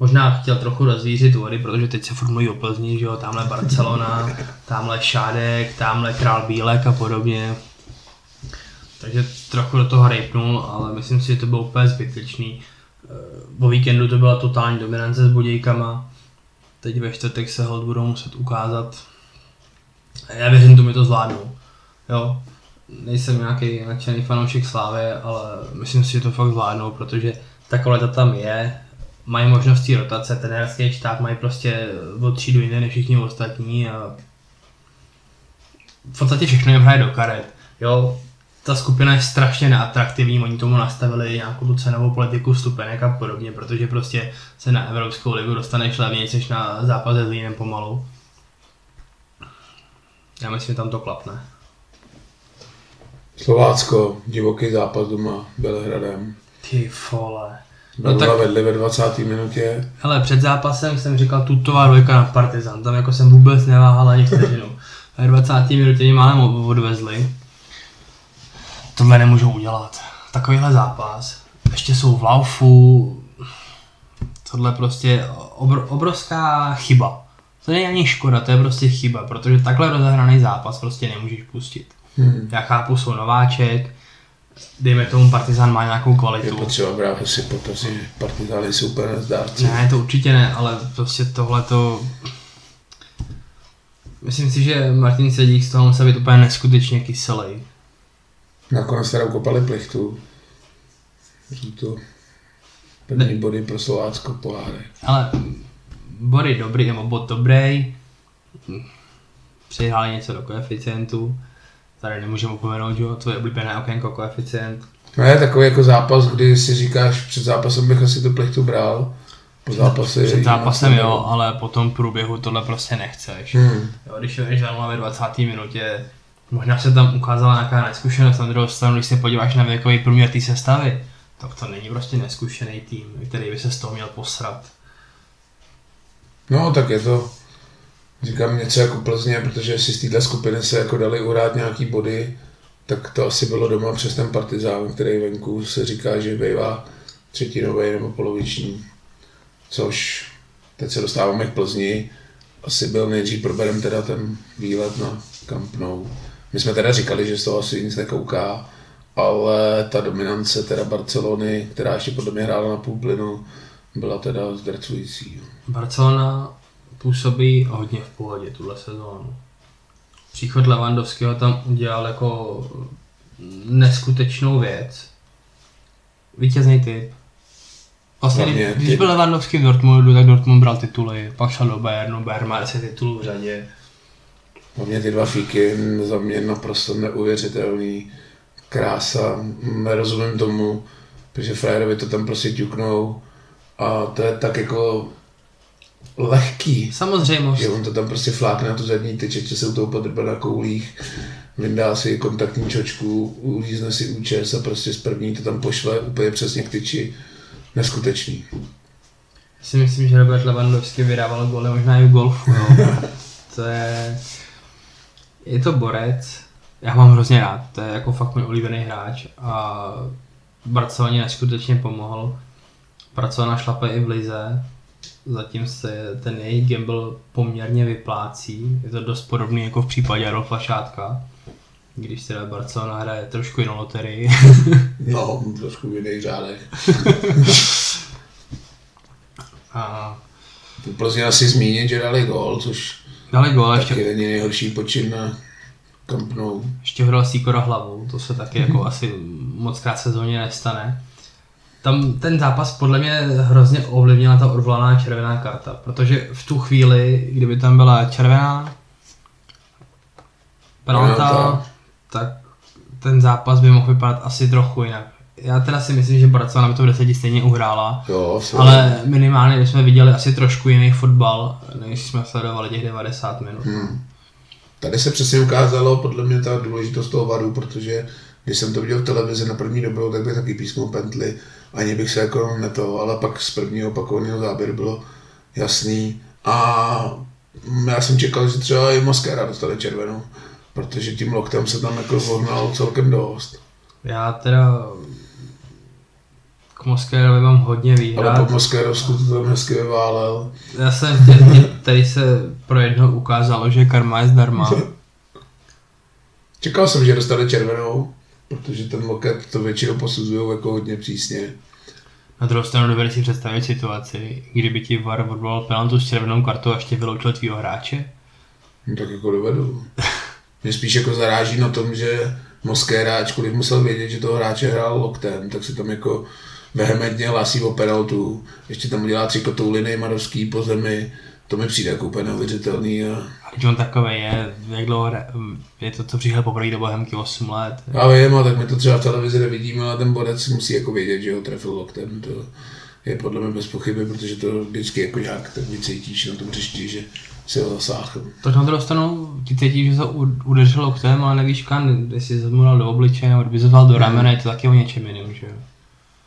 Speaker 2: Možná chtěl trochu rozvířit vody, protože teď se furt mluví o Plzni, že jo, tamhle Barcelona, tamhle Šádek, tamhle Král Bílek a podobně. Takže trochu do toho rejpnul, ale myslím si, že to bylo úplně zbytečný. Po víkendu to byla totální dominance s Budějkama. Teď ve čtvrtek se hod budou muset ukázat. Já věřím, že mi to zvládnou. Jo, nejsem nějaký nadšený fanoušek Slávy, ale myslím si, že to fakt zvládnou, protože ta kvalita tam je, mají možnosti rotace, ten herský štáb mají prostě o třídu jiné než všichni ostatní a v podstatě všechno jim hraje do karet. Jo, ta skupina je strašně neatraktivní, oni tomu nastavili nějakou tu cenovou politiku vstupenek a podobně, protože prostě se na Evropskou ligu dostaneš levněji, než na zápas s Línem pomalu. Já myslím, že tam to klapne.
Speaker 1: Slovácko, divoký zápas doma Belehradem.
Speaker 2: Ty vole.
Speaker 1: No tak vedli ve 20. minutě.
Speaker 2: Hele, před zápasem jsem říkal tutová dvojka na Partizan, tam jako jsem vůbec neváhal ani vteřinu. Ve 20. minutě mě málem odvezli. Tohle nemůžu udělat. Takovýhle zápas. Ještě jsou v laufu. Tohle prostě obr- obrovská chyba. To není ani škoda, to je prostě chyba, protože takhle rozehraný zápas prostě nemůžeš pustit. Hmm. Já chápu, jsou nováček, dejme tomu Partizan má nějakou kvalitu.
Speaker 1: Je potřeba brát si potaz, že Partizan je super nezdárci.
Speaker 2: Ne, to určitě ne, ale prostě tohle to... Myslím si, že Martin Sedík z toho musel být úplně neskutečně kyselý.
Speaker 1: Nakonec teda ukopali plichtu. Jsou to první body pro Slovácko poháry.
Speaker 2: Ale body dobrý, nebo bod dobrý. Přihráli něco do koeficientu tady nemůžeme opomenout, že jo, tvoje oblíbené okénko, koeficient.
Speaker 1: No je takový jako zápas, kdy si říkáš, před zápasem bych asi tu plechtu bral, po zápase...
Speaker 2: Před zápasem jo, ale po tom průběhu tohle prostě nechceš. Hmm. Jo, když jdeš ve 20. minutě, možná se tam ukázala nějaká neskušenost, na druhou stranu, když se podíváš na věkový průměr té sestavy, tak to není prostě neskušený tým, který by se z toho měl posrat.
Speaker 1: No, tak je to, říkám něco jako Plzně, protože si z této skupiny se jako dali urát nějaký body, tak to asi bylo doma přes ten partizán, který venku se říká, že bývá třetinový nebo poloviční. Což teď se dostáváme k Plzni. Asi byl nejdřív proberem teda ten výlet na Camp Nou. My jsme teda říkali, že z toho asi nic nekouká, ale ta dominance teda Barcelony, která ještě podle mě hrála na půl plynu, byla teda zdrcující.
Speaker 2: Barcelona působí hodně v pohodě tuhle sezónu. Příchod Levandovského tam udělal jako neskutečnou věc. Vítězný typ. Vlastně, Hlavně když byl Lewandowski v Dortmundu, tak Dortmund bral tituly, pak šel do Bayernu, Bayern má 10 titulů v řadě.
Speaker 1: Hlavně ty dva fíky za mě naprosto neuvěřitelný. Krása, nerozumím tomu, protože frajerovi to tam prostě ťuknou a to je tak jako lehký.
Speaker 2: Samozřejmě.
Speaker 1: Že on to tam prostě flákne na tu zadní tyč, že se u toho podrbe na koulích, vyndá si kontaktní čočku, ulízne si účes a prostě z první to tam pošle úplně přesně k tyči. Neskutečný.
Speaker 2: Si myslím, že Robert Lewandowski vydával góly možná i v golfu, jo. to je... Je to borec, já mám hrozně rád, to je jako fakt můj oblíbený hráč a Barceloně neskutečně pomohl. Pracoval na šlape i v Lize, zatím se ten jejich gamble poměrně vyplácí. Je to dost podobný jako v případě Adolfa Šátka, když teda Barcelona hraje trošku jinou loterii.
Speaker 1: no, trošku v jiných řádech. A... Plzně asi zmínit, že dali gol, což
Speaker 2: dali
Speaker 1: taky ještě... není nejhorší počin na Camp Nou.
Speaker 2: Ještě hodal Sikora hlavou, to se taky jako asi moc krát sezóně nestane tam ten zápas podle mě hrozně ovlivnila ta odvolaná červená karta, protože v tu chvíli, kdyby tam byla červená penalta, tak ten zápas by mohl vypadat asi trochu jinak. Já teda si myslím, že Barcelona by to v deseti stejně uhrála,
Speaker 1: jo,
Speaker 2: ale minimálně bychom viděli asi trošku jiný fotbal, než jsme sledovali těch 90 minut. Hmm.
Speaker 1: Tady se přesně ukázalo podle mě ta důležitost toho varu, protože když jsem to viděl v televizi na první dobrou, tak bych taky písknul pently ani bych se jako neto, ale pak z prvního opakovaného záběru bylo jasný. A já jsem čekal, že třeba i Moskera dostane červenou, protože tím loktem se tam jako vohnal celkem dost.
Speaker 2: Já teda Moskérovi mám hodně výhrad.
Speaker 1: Ale po Moskérovsku to tam hezky vyválel.
Speaker 2: Já jsem chtěl, tady se pro jedno ukázalo, že karma je zdarma.
Speaker 1: Čekal jsem, že dostane červenou, protože ten loket to většinou posuzují jako hodně přísně.
Speaker 2: Na druhou stranu dovedu si představit situaci, kdyby ti VAR odvolal penaltu s červenou kartou a ještě vyloučil tvýho hráče?
Speaker 1: No, tak jako dovedu. Mě spíš jako zaráží na tom, že Moskéra, ačkoliv musel vědět, že toho hráče hrál loktem, tak si tam jako vehementně hlásí o penaltu, ještě tam udělá tři kotouly Marovský po zemi, to mi přijde jako úplně neuvěřitelný. A...
Speaker 2: Když on takový je, jak dlouho je to, co přišel poprvé do Bohemky 8 let.
Speaker 1: Já vím, a tak my to třeba v televizi nevidíme, ale ten bodec musí jako vědět, že ho trefil loktem. To je podle mě bez pochyby, protože to vždycky jako žák tak vycítíš na tom hřišti, že si ho zasáhl.
Speaker 2: To na druhou stranu ti cítíš, že se udeřil loktem, ale nevíš kam, jestli se mu dal do obličeje nebo kdyby se do ramene, je to taky o něčem jiném, že jo?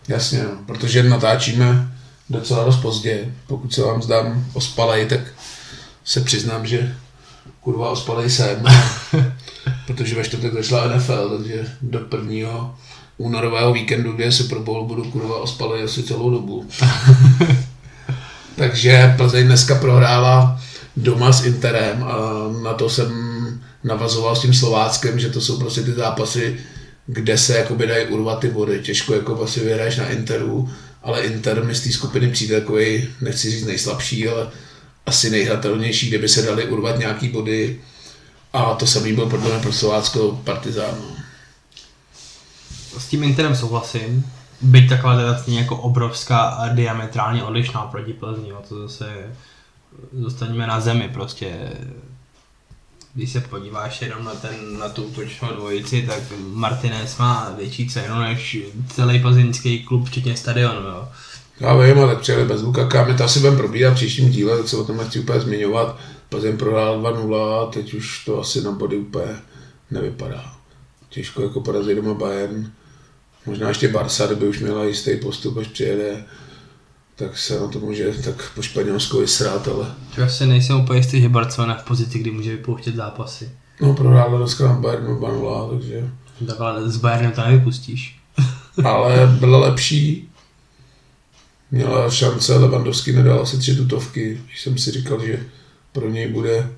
Speaker 1: Jasně, no, protože natáčíme docela dost pozdě. Pokud se vám zdám ospalej, tak se přiznám, že kurva ospalej jsem. protože ve čtvrtek začala NFL, takže do prvního únorového víkendu, kde se pro Bowl budu kurva ospalej asi celou dobu. takže Plzeň dneska prohrála doma s Interem a na to jsem navazoval s tím Slováckem, že to jsou prostě ty zápasy, kde se jakoby dají urvat ty body. Těžko jako vlastně vyhraješ na Interu, ale Inter mi z té skupiny přijde takový, nechci říct nejslabší, ale asi nejhratelnější, kde by se dali urvat nějaký body a to samý byl podle mě pro Slovácko Partizán.
Speaker 2: S tím Interem souhlasím, byť taková teda jako obrovská a diametrálně odlišná proti Plzni, to zase dostaneme na zemi prostě když se podíváš jenom na, ten, na tu útočnou dvojici, tak Martinez má větší cenu než celý plzeňský klub, včetně stadionu. Jo.
Speaker 1: Já vím, ale přijeli bez Lukaka, my to asi budeme probírat v příštím díle, tak se o tom nechci úplně zmiňovat. Plzeň prohrál 2-0 a teď už to asi na body úplně nevypadá. Těžko jako porazit doma Bayern. Možná ještě Barca, kdyby už měla jistý postup, až přijede tak se na to může tak po Španělsku vysrát, ale...
Speaker 2: Já si nejsem úplně jistý, že Barcelona v pozici, kdy může vypouštět zápasy.
Speaker 1: No, prohrála dneska na Bayernu 2 takže...
Speaker 2: Tak ale s Bayernem to nevypustíš.
Speaker 1: ale byla lepší. Měla šance, Lewandowski nedal asi tři tutovky, když jsem si říkal, že pro něj bude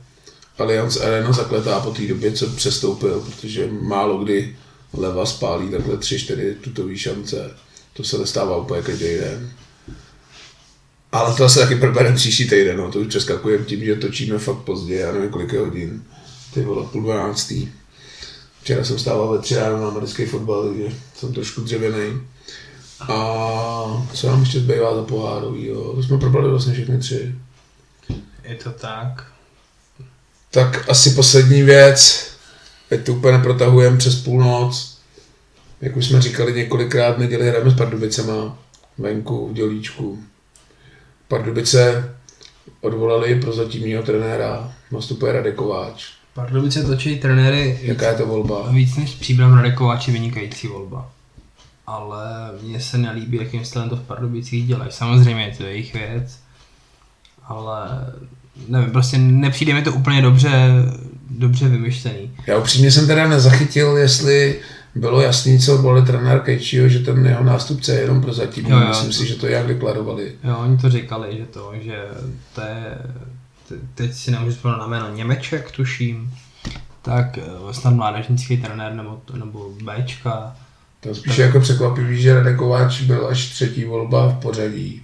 Speaker 1: Allianz Arena zakletá po té době, co přestoupil, protože málo kdy leva spálí takhle tři, čtyři tutové šance. To se nestává úplně každý den. Ale to se taky probereme příští týden, no. to už přeskakujeme tím, že točíme fakt pozdě, já nevím kolik je hodin. Ty vole, půl dvanáctý. Včera jsem stával ve tři ráno na americký fotbal, takže jsem trošku dřevěný. A co nám ještě zbývá za pohárový, jo? To jsme probrali vlastně všechny tři.
Speaker 2: Je to tak.
Speaker 1: Tak asi poslední věc, teď to úplně neprotahujeme přes půlnoc. Jak už jsme říkali několikrát, neděli hrajeme s Pardubicema venku v Dělíčku. Pardubice odvolali pro zatímního trenéra, nastupuje Radek Kováč.
Speaker 2: Pardubice točí trenéry.
Speaker 1: Jaká je to volba?
Speaker 2: Víc než příbram Radek Kováč je vynikající volba. Ale mně se nelíbí, jakým stylem to v Pardubicích dělají. Samozřejmě je to jejich věc, ale nevím, prostě nepřijde mi to úplně dobře, dobře vymyšlený.
Speaker 1: Já upřímně jsem teda nezachytil, jestli bylo jasný, co volil trenér Kejčího, že ten jeho nástupce je jenom pro zatím. Jo, jo, Myslím si, že to jak deklarovali.
Speaker 2: Jo, oni to říkali, že to, že to je, teď si nemůžu vzpomenout na jméno Němeček, tuším, tak snad mládežnický trenér nebo, nebo Bčka.
Speaker 1: To spíš tak... jako překvapivý, že Radek Kováč byl až třetí volba v pořadí.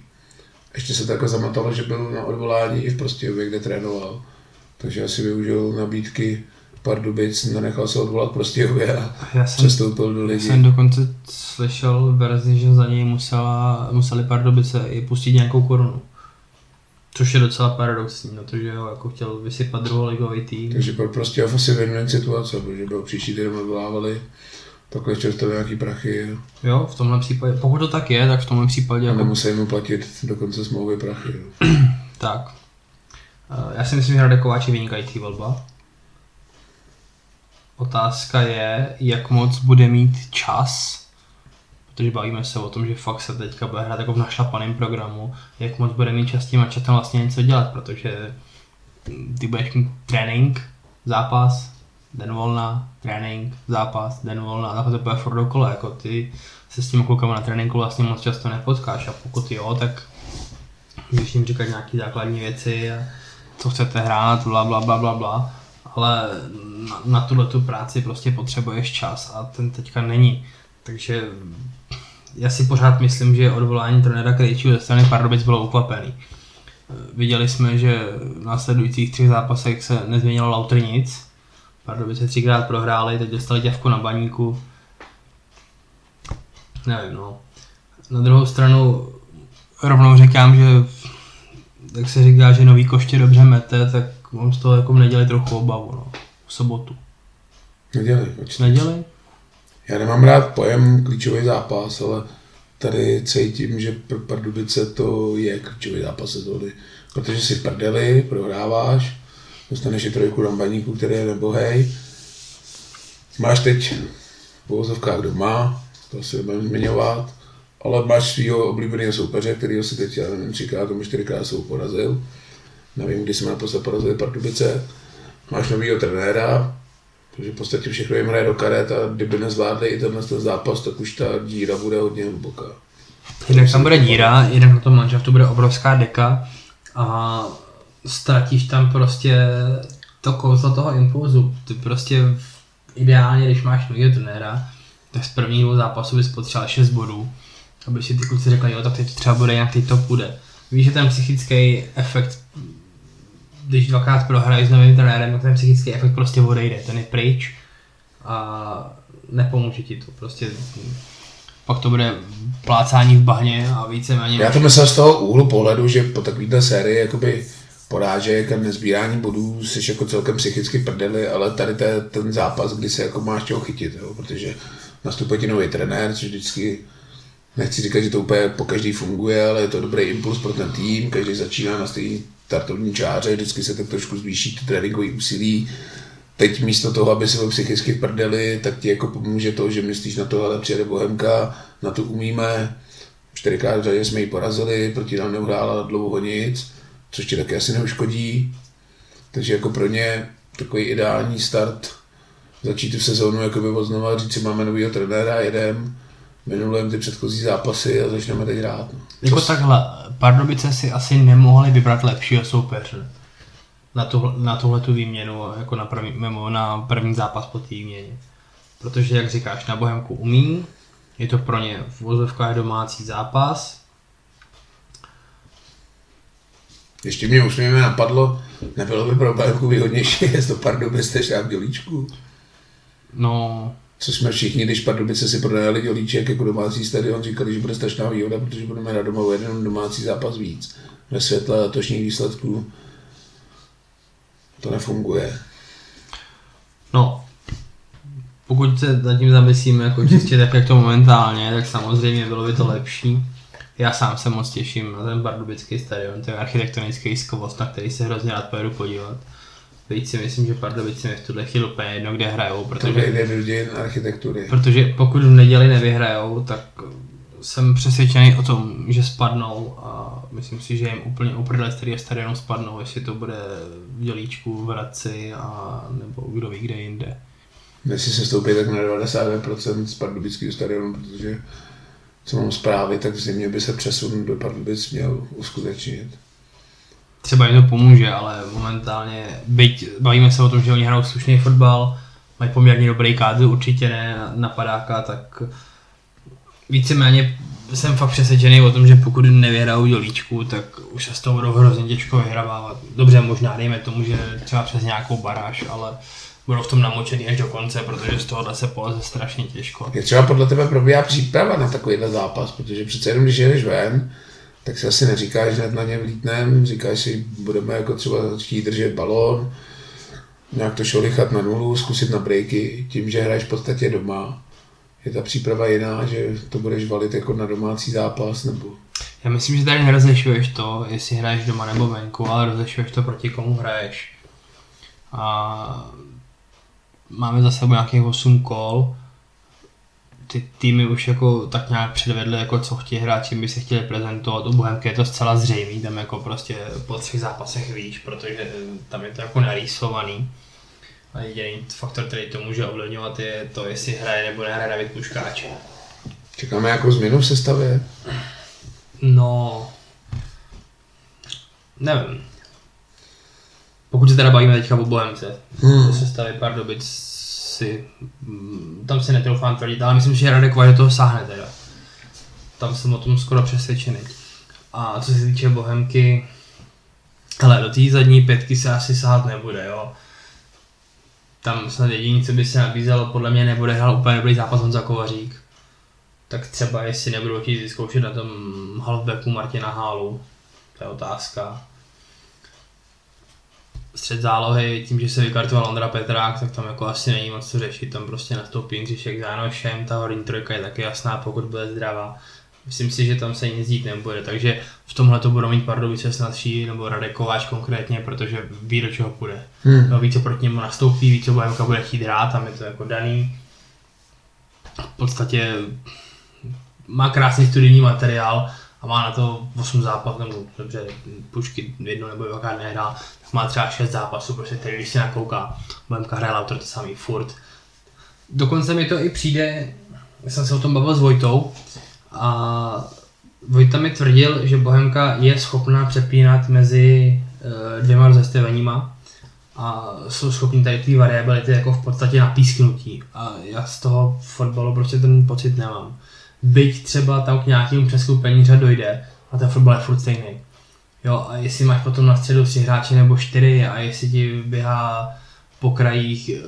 Speaker 1: Ještě se takhle zamotalo, že byl na odvolání i v Prostějově, kde trénoval. Takže asi využil nabídky Pardubic, nenechal se odvolat Prostějově a já jsem, přestoupil do ligy.
Speaker 2: Já jsem dokonce slyšel verzi, že za něj musela, museli Pardubice i pustit nějakou korunu. Což je docela paradoxní, protože ho jako chtěl vysypat druholigový tým.
Speaker 1: Takže pro prostě asi win situace, protože byl příští týden odvolávali takhle čertové nějaký prachy.
Speaker 2: Jo, v tomhle případě, pokud to tak je, tak v tomhle případě...
Speaker 1: A jako... nemusí mu platit do konce smlouvy prachy.
Speaker 2: tak. Eh, já si myslím, že Radek Kováč je vynikající volba. Otázka je, jak moc bude mít čas, protože bavíme se o tom, že fakt se teďka bude hrát jako v našlapaném programu, jak moc bude mít čas tím čatem vlastně něco dělat, protože ty budeš mít trénink, zápas, den volna, trénink, zápas, den volna, a to bude furt dokola, jako ty se s tím klukama na tréninku vlastně moc často nepotkáš a pokud jo, tak můžeš jim říkat nějaké základní věci a co chcete hrát, bla bla bla bla bla, ale na, na tuhle tu práci prostě potřebuješ čas a ten teďka není. Takže já si pořád myslím, že odvolání trenéra Krejčího ze strany Pardubic bylo ukvapený. Viděli jsme, že v následujících třech zápasech se nezměnilo Lautr nic, Pardubice třikrát prohráli, teď dostali těvku na baníku. Nevím, no. Na druhou stranu rovnou říkám, že jak se říká, že nový koště dobře mete, tak mám z toho jako neděli trochu obavu, no. V sobotu.
Speaker 1: Neděli,
Speaker 2: počkej. Neděli?
Speaker 1: Já nemám rád pojem klíčový zápas, ale tady cítím, že pro Pardubice to je klíčový zápas sezóny. Protože si prdeli, prohráváš, dostaneš i trojku rambaníků, který je nebohej. Máš teď v povozovkách doma, to asi nebudeme zmiňovat, ale máš svého oblíbeného soupeře, který si teď, já nevím, třikrát nebo čtyřikrát jsou porazil. Nevím, kdy jsme naposled porazili Pardubice. Máš novýho trenéra, protože v podstatě všechno jim hraje do karet a kdyby nezvládli i tenhle ten zápas, tak už ta díra bude hodně hluboká.
Speaker 2: Jinak tam bude díra, jinak na tom manžaftu bude obrovská deka a ztratíš tam prostě to kouzlo toho impulzu. Ty prostě ideálně, když máš nového trenéra, tak z prvních dvou zápasů bys potřeboval 6 bodů, aby si ty kluci řekli, jo, tak teď třeba bude nějak teď to půjde. Víš, že ten psychický efekt, když dvakrát prohraješ s novým trenérem, tak ten psychický efekt prostě odejde, ten je pryč a nepomůže ti to. Prostě pak to bude plácání v bahně a víceméně...
Speaker 1: Já to myslím z toho úhlu pohledu, že po takovéhle sérii jakoby porážek a nezbírání bodů jsi jako celkem psychicky prdeli, ale tady to je ten zápas, kdy se jako máš čeho chytit, jo, protože nastupuje ti nový trenér, což vždycky nechci říkat, že to úplně po každý funguje, ale je to dobrý impuls pro ten tým, každý začíná na stejný startovní čáře, vždycky se tak trošku zvýší to tréninkový úsilí. Teď místo toho, aby se psychicky prdeli, tak ti jako pomůže to, že myslíš na to, ale přijede Bohemka, na to umíme, čtyřikrát v jsme ji porazili, proti nám neuhrála dlouho nic což ti taky asi neuškodí. Takže jako pro ně takový ideální start začít tu sezónu jako by znova říct si máme novýho trenéra, jedem, minulém ty předchozí zápasy a začneme teď hrát. No.
Speaker 2: Jako takhle, Pardubice si asi nemohli vybrat lepšího soupeře na, tu, na tuhle tu výměnu, jako na první, mimo, na první zápas po té výměně. Protože, jak říkáš, na Bohemku umí, je to pro ně v vozovkách domácí zápas,
Speaker 1: Ještě mě usměvě napadlo, nebylo by pro Bajovku výhodnější jest do Pardubic než v Dělíčku?
Speaker 2: No,
Speaker 1: co jsme všichni, když Pardubice si prodali dělíček jako domácí stadion, říkali, že bude strašná výhoda, protože budeme na doma jeden domácí zápas víc. Ve světle letošních výsledků to nefunguje.
Speaker 2: No, pokud se nad tím zamyslíme jako čistě tak, jak to momentálně, tak samozřejmě bylo by to lepší. Já sám se moc těším na ten pardubický stadion, ten architektonický skvost, na který se hrozně rád pojedu podívat. Víc si myslím, že Pardubice mi v tuhle chvíli úplně jedno, kde hrajou, protože,
Speaker 1: jde architektury.
Speaker 2: protože pokud v neděli nevyhrajou, tak jsem přesvědčený o tom, že spadnou a myslím si, že jim úplně uprdele, který je stadionu spadnou, jestli to bude v Dělíčku, v Hradci a nebo kdo ví kde jinde.
Speaker 1: Jestli se stoupí tak na 90% z pardubického stadionu, protože co mám zprávy, tak v zimě by se přesun do Pardubic měl uskutečnit.
Speaker 2: Třeba jim to pomůže, ale momentálně, byť bavíme se o tom, že oni hrajou slušný fotbal, mají poměrně dobrý kádr, určitě ne napadáka, tak víceméně jsem fakt přesvědčený o tom, že pokud nevyhrajou dělíčku, tak už se s toho budou hrozně těžko vyhrávat. Dobře, možná dejme tomu, že třeba přes nějakou baráž, ale budou v tom namočený až do konce, protože z tohohle se poleze strašně těžko.
Speaker 1: Je třeba podle tebe probíhá příprava na takovýhle zápas, protože přece jenom když jedeš ven, tak si asi neříkáš, že na ně vlítnem, říkáš si, budeme jako třeba chtít držet balón, nějak to šolichat na nulu, zkusit na breaky, tím, že hraješ v podstatě doma. Je ta příprava jiná, že to budeš valit jako na domácí zápas, nebo...
Speaker 2: Já myslím, že tady nerozlišuješ to, jestli hraješ doma nebo venku, ale rozlišuješ to proti komu hraješ. A máme za sebou nějakých 8 kol, ty týmy už jako tak nějak předvedly, jako co chtějí hrát, čím by se chtěli prezentovat. U Bohemky je to zcela zřejmý, tam jako prostě po třech zápasech víš, protože tam je to jako narýsovaný. A jediný faktor, který to může ovlivňovat, je to, jestli hraje nebo nehraje David Puškáč.
Speaker 1: Čekáme jako změnu v sestavě?
Speaker 2: No, nevím. Pokud se teda bavíme teďka o Bohemce, hmm. sestavy Pardubic si, mm, tam si netroufám tvrdit, ale myslím, že Radek Vaj do toho sáhne teda. Tam jsem o tom skoro přesvědčený. A co se týče Bohemky, ale do té zadní pětky se asi sahat nebude, jo. Tam snad jediný, co by se nabízelo, podle mě nebude hrát úplně dobrý zápas Honza Kovařík. Tak třeba jestli nebudou chtít vyzkoušet na tom halfbacku Martina Hálu, to je otázka střed zálohy, tím, že se vykartoval Ondra Petrák, tak tam jako asi není moc co řešit, tam prostě nastoupí Jindřišek za Janošem, ta horní trojka je taky jasná, pokud bude zdravá. Myslím si, že tam se nic dít nebude, takže v tomhle to budou mít Pardubice snadší, nebo Radek Kováč konkrétně, protože ví, do čeho půjde. Hmm. No, ví, co proti němu nastoupí, ví, co Bohemka bude chtít hrát, tam je to jako daný. V podstatě má krásný studijní materiál a má na to 8 zápasů, nebo dobře, pušky jedno nebo dvakrát nehrál, má třeba 6 zápasů, prostě který když se nakouká, Bohemka hraje autor to samý furt. Dokonce mi to i přijde, já jsem se o tom bavil s Vojtou a Vojta mi tvrdil, že Bohemka je schopná přepínat mezi uh, dvěma rozestaveníma a jsou schopní tady ty variability jako v podstatě napísknutí a já z toho fotbalu prostě ten pocit nemám. Byť třeba tam k nějakému přeskupení řad dojde a ten fotbal je furt stejný Jo, a jestli máš potom na středu tři hráče nebo čtyři a jestli ti běhá po krajích, eh,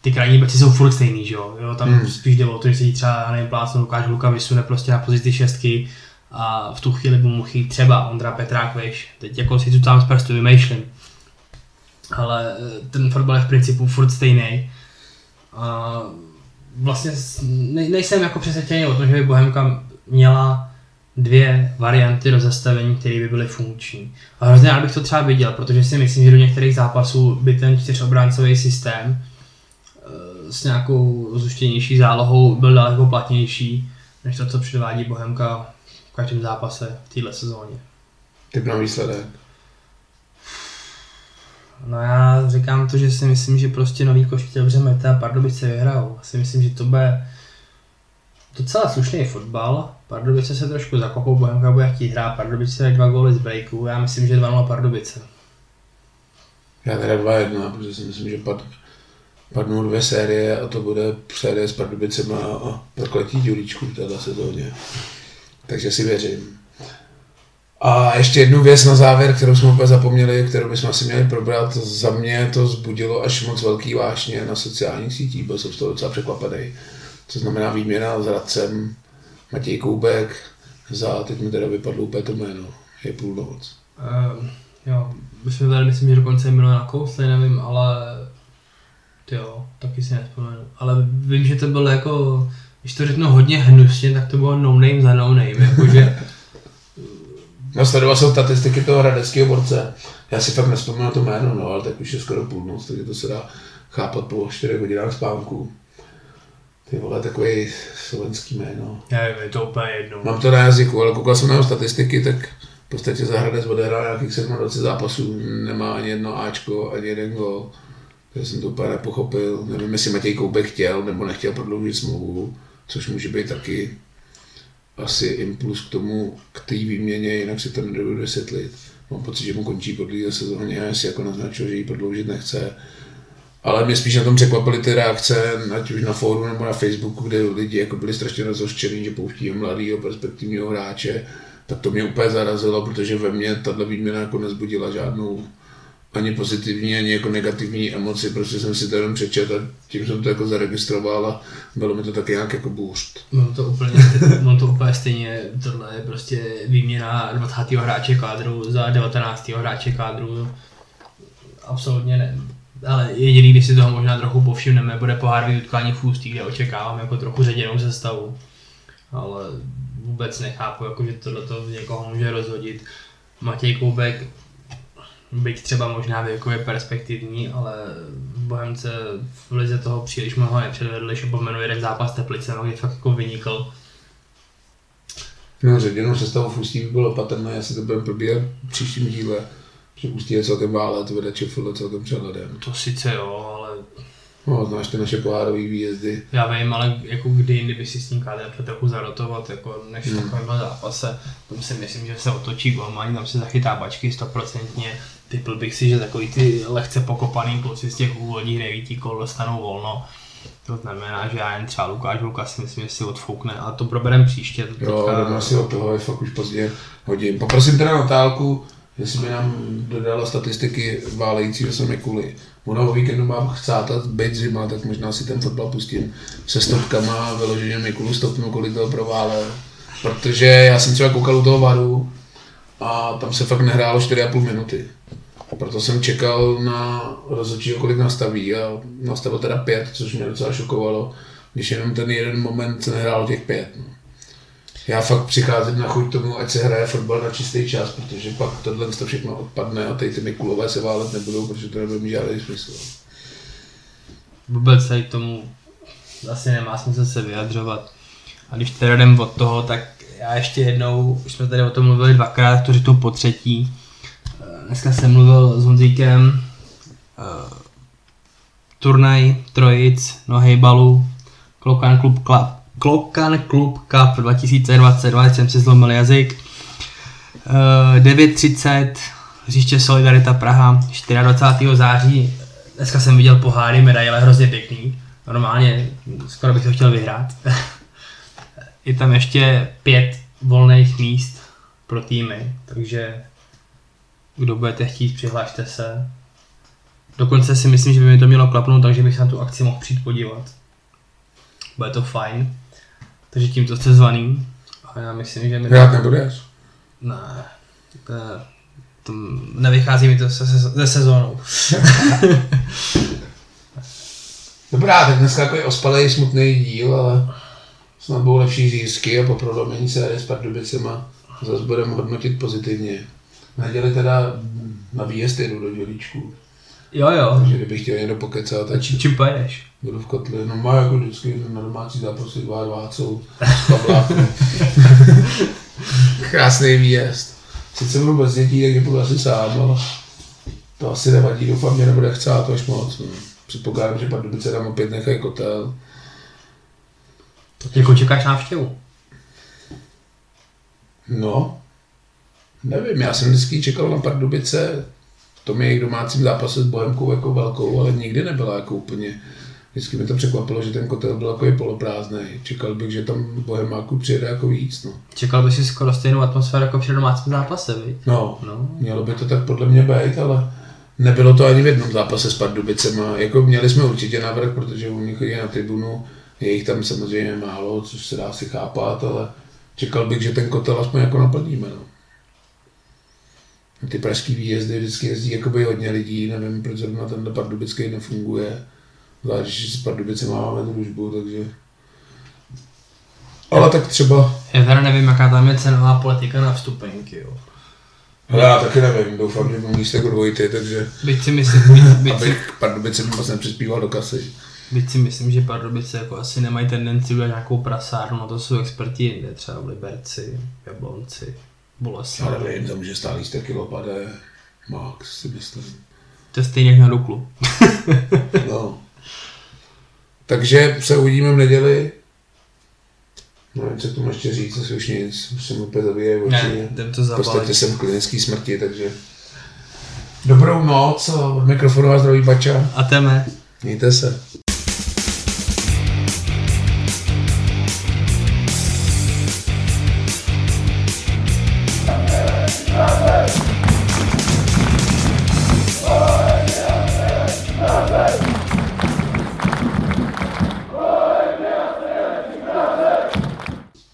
Speaker 2: ty krajní beci jsou furt stejný, že jo? jo tam hmm. spíš jde o to, že se ti třeba, nevím, plácnu Lukáš Luka vysune prostě na pozici šestky a v tu chvíli by mohl jít třeba Ondra Petrák, veš, teď jako si tu tam z prstu vymýšlím. Ale eh, ten fotbal je v principu furt stejný. A vlastně nejsem jako přesvědčený o tom, že by Bohemka měla dvě varianty rozestavení, které by byly funkční. A hrozně rád bych to třeba viděl, protože si myslím, že do některých zápasů by ten čtyřobráncový systém eh, s nějakou zuštěnější zálohou byl daleko platnější, než to, co předvádí Bohemka v každém zápase v této sezóně.
Speaker 1: Typ na výsledek?
Speaker 2: No já říkám to, že si myslím, že prostě nový košky otevřeme a Pardubice vyhrajou. Já si myslím, že to bude docela slušný fotbal. Pardubice se trošku zakopou, Bohemka bude chtít hrát. Pardubice dva góly z breaku, já myslím, že 2-0 Pardubice.
Speaker 1: Já teda 2-1, protože si myslím, že pad, padnou dvě série a to bude série s Pardubicema a prokletí Ďulíčku v této sezóně. Takže si věřím. A ještě jednu věc na závěr, kterou jsme úplně zapomněli, kterou bychom asi měli probrat. Za mě to zbudilo až moc velký vášně na sociálních sítích, byl jsem z toho docela překvapený. Co znamená výměna s Radcem, Matěj Koubek, za, teď mi teda vypadlo úplně to jméno, je půlnoc.
Speaker 2: Uh, jo, my jsme tady myslím, že dokonce jmenuje na kousli, nevím, ale jo, taky si nespomenu. Ale vím, že to bylo jako, když to řeknu hodně hnusně, tak to bylo no name za no name, jakože
Speaker 1: No sledoval jsem statistiky toho hradeckého borce. Já si fakt nespomínám to jméno, no, ale tak už je skoro půlnoc, takže to se dá chápat po 4 hodinách spánku. Ty vole, takový slovenský jméno.
Speaker 2: Nevím, je to úplně jedno.
Speaker 1: Mám to na jazyku, ale koukal jsem na statistiky, tak v podstatě za Hradec odehrál nějakých 27 zápasů, nemá ani jedno Ačko, ani jeden gol. Já jsem to úplně nepochopil. Nevím, jestli Matěj Koubek chtěl nebo nechtěl prodloužit smlouvu, což může být taky asi impuls k tomu, k té výměně, jinak si to nedovedu vysvětlit. Mám pocit, že mu končí po dlouhé sezóně a si jako naznačil, že ji prodloužit nechce. Ale mě spíš na tom překvapily ty reakce, ať už na fóru nebo na Facebooku, kde lidi jako byli strašně rozhořčení, že pouští mladého perspektivního hráče, tak to mě úplně zarazilo, protože ve mně tahle výměna jako nezbudila žádnou ani pozitivní, ani jako negativní emoci, prostě jsem si to jenom přečet a tím jsem to jako zaregistroval a bylo mi to taky nějak jako bůřt.
Speaker 2: Mám to úplně, mám to úplně stejně, tohle je prostě výměna 20. hráče kádru za 19. hráče kádru, absolutně ne. Ale jediný, když si toho možná trochu povšimneme, bude pohárový utkání v Ústí, kde očekávám jako trochu ředěnou sestavu. Ale vůbec nechápu, jako, že tohle to někoho může rozhodit. Matěj Koubek byť třeba možná věkově perspektivní, ale v Bohemce v lize toho příliš mnoho nepředvedl, když opomenu jeden zápas Teplice, no, kdy fakt jako vynikl.
Speaker 1: No, ředěnou sestavu v Ústí by bylo patrné, jestli to budeme probíhat v příštím díle, že Ústí je celkem válet, vede Čefil celkem přehledem.
Speaker 2: To sice jo, ale
Speaker 1: No, znáš ty naše pohárové výjezdy.
Speaker 2: Já vím, ale jako kdy jindy by si s tím kádrem trochu zarotovat, jako než v hmm. takovémhle zápase. Tam si myslím, že se otočí golmani, tam se zachytá bačky stoprocentně. Typl bych si, že takový ty lehce pokopaný kluci z těch úvodních devíti kol dostanou volno. To znamená, že já jen třeba Lukáš Luka si myslím, že si odfoukne, ale to proberem příště. To
Speaker 1: jo, teďka... si od toho, je fakt už pozdě hodin. Poprosím teda Natálku, jestli by nám dodala statistiky válejícího se Mikuly. Ona o víkendu mám chcátat, být zima, tak možná si ten fotbal pustím se stopkama a vyloženě Mikulu stopnu, kolik toho proválel. Protože já jsem třeba koukal u toho varu a tam se fakt nehrálo 4,5 minuty. Proto jsem čekal na rozhodčího, kolik nastaví a nastavil teda pět, což mě docela šokovalo, když jenom ten jeden moment se nehrál těch pět. No. Já fakt přicházím na chuť tomu, ať se hraje fotbal na čistý čas, protože pak tohle to všechno odpadne a tady ty Mikulové se válet nebudou, protože to nebude mít žádný smysl.
Speaker 2: Vůbec tady tomu asi nemá smysl se vyjadřovat. A když teda jdem od toho, tak já ještě jednou, už jsme tady o tom mluvili dvakrát, to řeknu po třetí, Dneska jsem mluvil s Honzíkem, uh, turnaj Trojic, nohejbalu, Klokan Club, Club, Klokan Club Cup 2022, jsem si zlomil jazyk. Uh, 9.30, hřiště Solidarita Praha, 24. září. Dneska jsem viděl poháry, medaile, hrozně pěkný. Normálně, skoro bych to chtěl vyhrát. Je tam ještě pět volných míst pro týmy, takže kdo budete chtít, přihlašte se. Dokonce si myslím, že by mi to mělo klapnout, takže bych se na tu akci mohl přijít podívat. Bude to fajn. Takže tímto jste zvaný. A já myslím, že mi...
Speaker 1: Já nebudeš?
Speaker 2: Ne. To, to nevychází mi to se, se, se sezónou.
Speaker 1: Dobrá, tak dneska jako je ospalej smutný díl, ale snad budou lepší řízky a po prolomení se s Pardubicema zase budeme hodnotit pozitivně. Neděli teda na výjezd jedu do Dělíčku.
Speaker 2: Jo, jo.
Speaker 1: Takže kdybych chtěl někdo pokecat,
Speaker 2: tak... Čím, čím pojedeš?
Speaker 1: Budu v kotli. No má jako vždycky na domácí zápasy dva Vácou Krásný výjezd. Sice budu bez dětí, tak budu asi sám, ale to asi nevadí. Doufám, že nebude chcát až moc. No. Předpokládám, že Pardubice tam opět nechají kotel.
Speaker 2: Jako čekáš návštěvu?
Speaker 1: No, Nevím, já jsem vždycky čekal na Pardubice v tom jejich domácím zápase s Bohemkou jako velkou, ale nikdy nebyla jako úplně vždycky mi to překvapilo, že ten kotel byl takový poloprázdný. Čekal bych, že tam Bohemáku přijede jako víc. No.
Speaker 2: Čekal bych si skoro stejnou atmosféru jako při domácím zápase, viď?
Speaker 1: No, no, mělo by to tak podle mě být, ale nebylo to ani v jednom zápase s Pardubicem. Jako měli jsme určitě návrh, protože u nich chodí na tribunu, je jich tam samozřejmě málo, což se dá si chápat, ale čekal bych, že ten kotel aspoň jako naplníme. No. Ty pražský výjezdy vždycky jezdí jakoby hodně lidí, nevím, proč zrovna ten pardubický nefunguje. Zvlášť, že s Pardubicem máme družbu, takže... Ale tak třeba...
Speaker 2: Já teda nevím, jaká tam je cenová politika na vstupenky, jo.
Speaker 1: Ale já taky nevím, doufám, že mám lístek od Vojty, takže...
Speaker 2: Byť si myslím, byť, byť
Speaker 1: abych si... Pardubicem moc nepřispíval do kasy.
Speaker 2: Byť si myslím, že Pardubice jako asi nemají tendenci udělat nějakou prasárnu, no to jsou experti jinde, třeba v Liberci, Jablonci, Boleslavy.
Speaker 1: Ale nevím, tam může stát lístek kilo pade, max si myslím.
Speaker 2: To je stejně jak na Duklu.
Speaker 1: no. Takže se uvidíme v neděli. No, co tu ještě říct, asi už nic, musím opět zabíjet oči.
Speaker 2: Ne, jdem to
Speaker 1: V podstatě jsem v klinické smrti, takže... Dobrou noc, od mikrofonu a zdraví Bača.
Speaker 2: A teme.
Speaker 1: Mějte se.